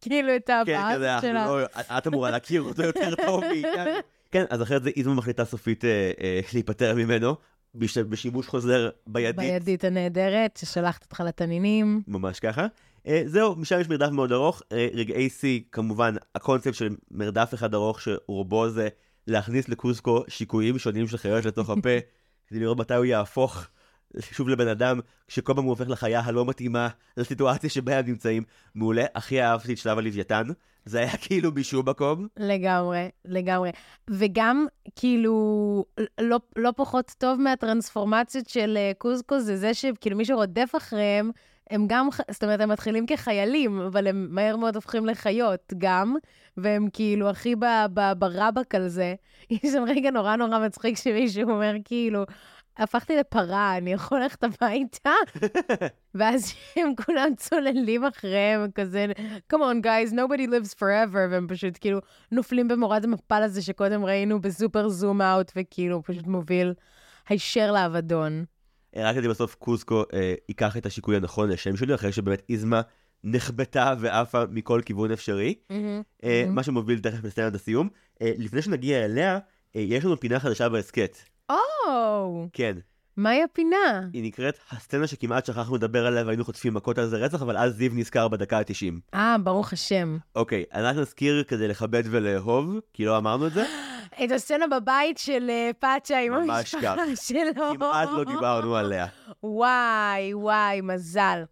כאילו את כן, כזה, אנחנו שלה. את- אמורה להכיר אותו יותר טוב מאיתנו. כן, אז אחרי זה איזמה מחליטה סופית אה, אה, להיפטר ממנו, בש- בשימוש חוזר בידית. בידית הנהדרת, ששלחת אותך לתנינים. ממש ככה. אה, זהו, משם יש מרדף מאוד ארוך. אה, רגעי שיא, כמובן, הקונספט של מרדף אחד ארוך, שרובו זה להכניס לקוסקו שיקויים שונים של חיות לתוך הפה, כדי לראות מתי הוא יהפוך שוב לבן אדם, כשכל פעם הוא הופך לחיה הלא מתאימה לסיטואציה שבה הם נמצאים. מעולה, הכי אהבתי את שלב הלוויתן. זה היה כאילו משום מקום. לגמרי, לגמרי. וגם, כאילו, לא, לא פחות טוב מהטרנספורמציות של אה, קוזקו, זה זה שכאילו מי שרודף אחריהם, הם גם, זאת אומרת, הם מתחילים כחיילים, אבל הם מהר מאוד הופכים לחיות גם, והם כאילו הכי ברבק על זה. יש שם רגע נורא נורא מצחיק שמישהו אומר, כאילו, הפכתי לפרה, אני יכול ללכת הביתה? ואז הם כולם צוללים אחריהם, כזה, come on guys, nobody lives forever, והם פשוט כאילו נופלים במורד המפל הזה שקודם ראינו בסופר זום אאוט, וכאילו פשוט מוביל הישר לאבדון. רק כדי בסוף קוסקו אה, ייקח את השיקוי הנכון לשם שלי, אחרי שבאמת איזמה נחבטה ועפה מכל כיוון אפשרי. אה, מה שמוביל תכף לסצנת הסיום. אה, לפני שנגיע אליה, אה, יש לנו פינה חדשה בהסכת. או, כן, מהי הפינה? היא נקראת הסצנה שכמעט שכחנו לדבר עליה והיינו חוטפים מכות על זה רצח, אבל אז זיו נזכר בדקה ה-90. אה, ברוך השם. אוקיי, אז רק נזכיר כדי לכבד ולאהוב, כי לא אמרנו את זה, את הסצנה בבית של אה, פאצ'ה עם המשפחה שלו. כמעט לא דיברנו עליה. וואי, וואי, מזל.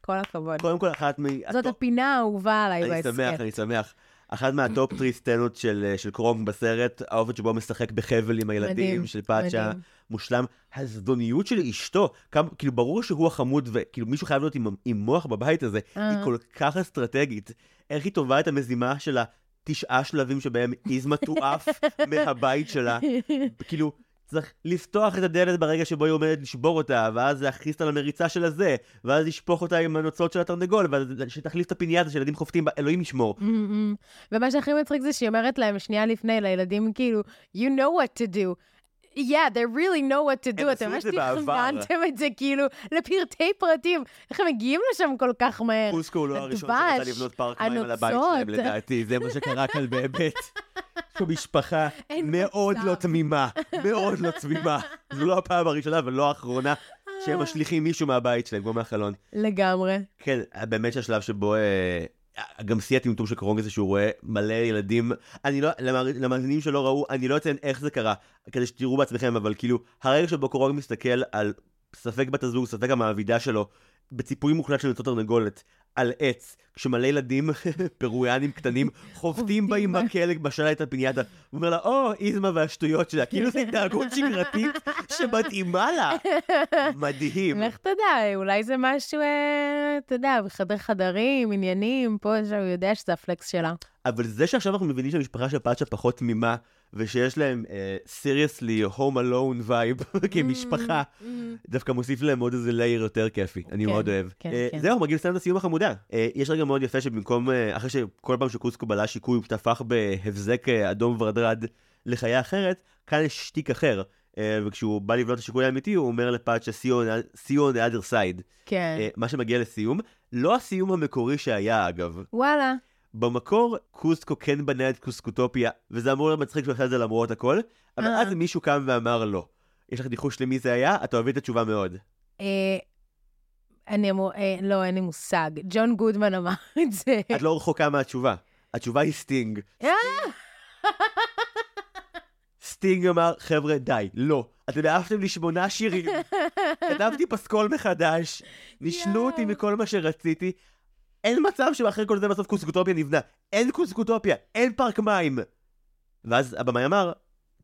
כל הכבוד. קודם כל, אחת מ... זאת הפינה האהובה עליי אני בהסכת. שמח, אני שמח. אחת מה top three סצנות של, אה, של קרונק בסרט, האופן שבו הוא משחק בחבל עם הילדים מדהים, של פאצ'ה. מושלם. הזדוניות של אשתו, כמה, כאילו ברור שהוא החמוד, וכאילו מישהו חייב להיות עם, עם מוח בבית הזה, אה. היא כל כך אסטרטגית. איך היא טווה את המזימה של התשעה שלבים שבהם איזמה תועף מהבית שלה. כאילו, צריך לפתוח את הדלת ברגע שבו היא עומדת לשבור אותה, ואז להכניס אותה למריצה של הזה, ואז לשפוך אותה עם הנוצות של התרנגול, ואז שתחליף את הפינייתה שילדים חופטים בה, אלוהים ישמור. Mm-mm. ומה שהכי מצחיק זה שהיא אומרת להם שנייה לפני, לילדים כאילו, you know what to do. Yeah, they really know what to do. אתם ממש. תכננתם את זה כאילו לפרטי פרטים. איך הם מגיעים לשם כל כך מהר? קוסקו הוא לא הראשון שרצה לבנות פארק מים על הבית. שלהם לדעתי, זה מה שקרה כאן באמת. יש פה משפחה מאוד. לא תמימה, מאוד לא תמימה. זו לא הפעם הראשונה ולא האחרונה שהם משליכים מישהו מהבית שלהם, כמו מהחלון. לגמרי. כן, באמת שהשלב שבו... גם שיא הטמטום של קרונג זה שהוא רואה מלא ילדים, אני לא, למאזינים- שלא ראו, אני לא אציין איך זה קרה, כדי שתראו בעצמכם, אבל כאילו, הרגע שבו קרונג מסתכל על ספק בת הזוג, ספק המעבידה שלו, בציפוי מוחלט של נוצות תרנגולת, על עץ, כשמלא ילדים פרואיאנים קטנים חובטים בה עם בשלה את הפינייתה. הוא אומר לה, או, איזמה והשטויות שלה, כאילו זו התנהגות שגרתית שמתאימה לה. מדהים. לך תדע, אולי זה משהו, אה, אתה יודע, בחדר חדרים, עניינים, פה, שם, הוא יודע שזה הפלקס שלה. אבל זה שעכשיו אנחנו מבינים שהמשפחה של פאצ'ה פחות תמימה, ושיש להם סיריוסלי הום אלון וייב כמשפחה, Mm, דווקא מוסיף להם עוד איזה לייר יותר כיפי, אני כן, מאוד אוהב. כן, אה, כן. זהו, מגיעים את הסיום החמודה. אה, יש רגע מאוד יפה שבמקום, אה, אחרי שכל פעם שקוסקו בלה שיקוי הוא טפח בהבזק אדום ורדרד לחיה אחרת, כאן יש שטיק אחר. וכשהוא בא לבנות את השיקוי האמיתי, הוא אומר לפאצ'ה, see you on- the other side. כן. מה שמגיע לסיום, לא הסיום המקורי שהיה אגב. וואלה. במקור, קוסקו כן בנה את קוסקוטופיה, וזה אמור להיות מצחיק שהוא עשה את זה למרות הכל, אבל אה. אז מישהו קם ואמר לא. יש לך ניחוש למי זה היה? אתה אוהב את התשובה מאוד. אה, אני אמור, אה, לא, אין לי מושג. ג'ון גודמן אמר את זה. את לא רחוקה מהתשובה. התשובה היא סטינג. סטינג אמר, חבר'ה, די, לא. אתם העפתם לי שמונה שירים, כתבתי פסקול מחדש, נישלו אותי. מכל מה שרציתי. אין מצב שאחרי כל זה בסוף קוסקוטופיה נבנה. אין קוסקוטופיה, אין פארק מים. ואז הבמאי אמר,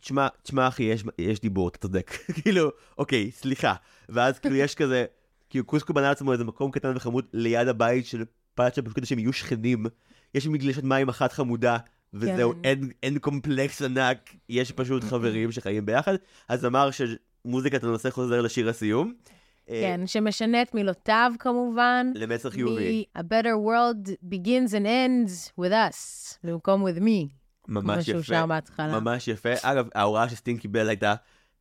תשמע, תשמע אחי, יש, יש דיבור, אתה צודק. כאילו, אוקיי, סליחה. ואז כאילו יש כזה, כאילו קוסקו בנה לעצמו איזה מקום קטן וחמוד ליד הבית של פאצ'ה, פשוט כדי שהם יהיו שכנים. יש מגלשת מים אחת חמודה, וזהו, כן. אין, אין קומפלקס ענק, יש פשוט חברים שחיים ביחד. אז אמר שמוזיקת הנושא חוזר לשיר הסיום. אה, כן, שמשנה את מילותיו כמובן. למסר חיובי. מ- A better world begins and ends with us, במקום with me. ממש כמו שהוא יפה. שר בהתחלה. ממש יפה. אגב, ההוראה שסטין קיבל הייתה,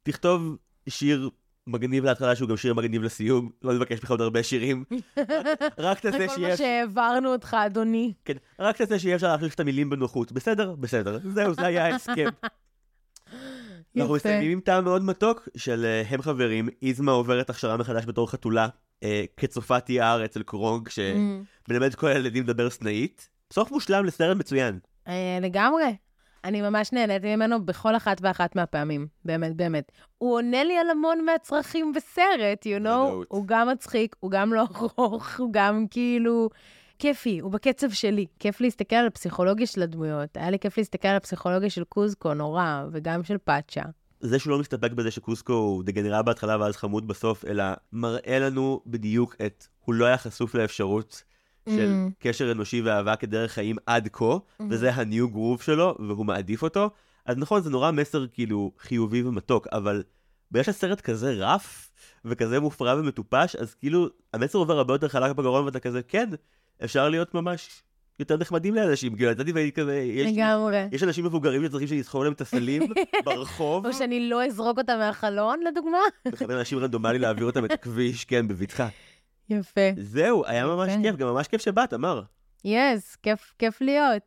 תכתוב שיר מגניב להתחלה שהוא גם שיר מגניב לסיום, לא נבקש ממך עוד הרבה שירים. רק זה תעשה כל שיהיה... מה שהעברנו אותך, אדוני. כן, רק תעשה שיהיה אפשר להחליף את המילים בנוחות. בסדר? בסדר. זהו, זה היה ההסכם. אנחנו. מסיימים עם טעם מאוד מתוק של אה, הם חברים, איזמה עוברת הכשרה מחדש בתור חתולה, אה, כצופת יער אצל קרונג, Mm, שמלמד את כל הילדים לדבר סנאית. סוף מושלם לסרט מצוין. אה, לגמרי. אני ממש נהניתי ממנו בכל אחת ואחת מהפעמים. באמת, באמת. הוא עונה לי על המון מהצרכים בסרט, you know? הוא גם מצחיק, הוא גם לא ארוך, הוא גם כאילו... כיפי, הוא בקצב שלי. כיף להסתכל על הפסיכולוגיה של הדמויות. היה לי כיף להסתכל על הפסיכולוגיה של קוזקו, נורא, וגם של פאצ'ה. זה שהוא לא מסתפק בזה שקוסקו הוא דגנרט בהתחלה ואז חמוד בסוף, אלא מראה לנו בדיוק את, הוא לא היה חשוף לאפשרות של Mm. קשר אנושי ואהבה כדרך חיים עד כה, וזה הניו גרוב שלו, והוא מעדיף אותו. אז נכון, זה נורא מסר כאילו חיובי ומתוק, אבל בגלל שהסרט כזה רף, וכזה מופרע ומטופש, אז כאילו, המסר עובר הרבה יותר חלק בגרון, ואתה כזה, כן, אפשר להיות ממש יותר נחמדים לאנשים. כאילו, יצאתי והייתי כזה, יש, לגמרי. יש אנשים מבוגרים שצריכים שאני אסחוב להם את הסלים ברחוב, או שאני לא אזרוק אותה מהחלון, לדוגמה. מחבר אנשים רנדומלי להעביר אותם את הכביש, כן, בבטחה. יפה. זהו, היה ממש. כיף, גם ממש כיף שבאת, אמר. יס, כיף, כיף להיות.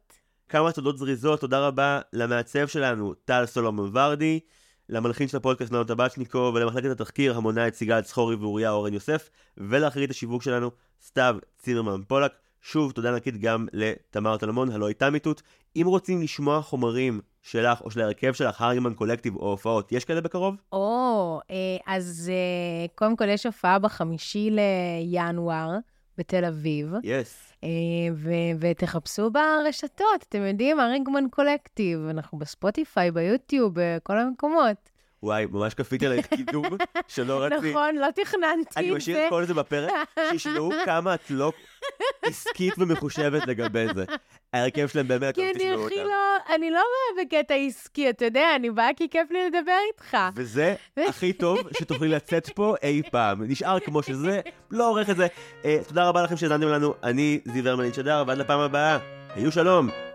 כמה תודות זריזות, תודה רבה למעצב שלנו, טל סולומון ורדי, למלחין של הפודקאסט נאו טבצ'ניקו, ולמחלקת התחקיר המונה את סיגל צחורי ואוריה אורן יוסף, ולאחרית השיווק שלנו, סתיו צימרמן פולק. שוב, תודה ענקית גם לתמר טלמון, הלא הייתה מיטוט. אם רוצים לשמוע חומרים שלך או של ההרכב שלך, הרימן קולקטיב או הופעות, יש כאלה בקרוב? או, אה, אז אה, קודם כל יש הופעה בחמישי לינואר בתל אביב, יס. אה, ו- ותחפשו ברשתות, אתם יודעים, הריגמן קולקטיב, אנחנו בספוטיפיי, ביוטיוב, בכל המקומות. וואי, ממש כפיתי עלייך קידום שלא רציתי. נכון, לא תכננתי אני את משאיר זה. את כל זה בפרק, שישמעו כמה את לא עסקית ומחושבת לגבי זה. ההרכב שלהם באמת, כי לא אני תשמעו הכי אותם. לא, אני לא באה בקטע עסקי, אתה יודע, אני באה כי כיף לי לדבר איתך. וזה הכי טוב שתוכלי לצאת פה אי פעם. נשאר כמו שזה, לא עורך את זה. אה, תודה רבה לכם שהאזנתם לנו, אני זיו הרמלין שדר, ועד לפעם הבאה. היו שלום.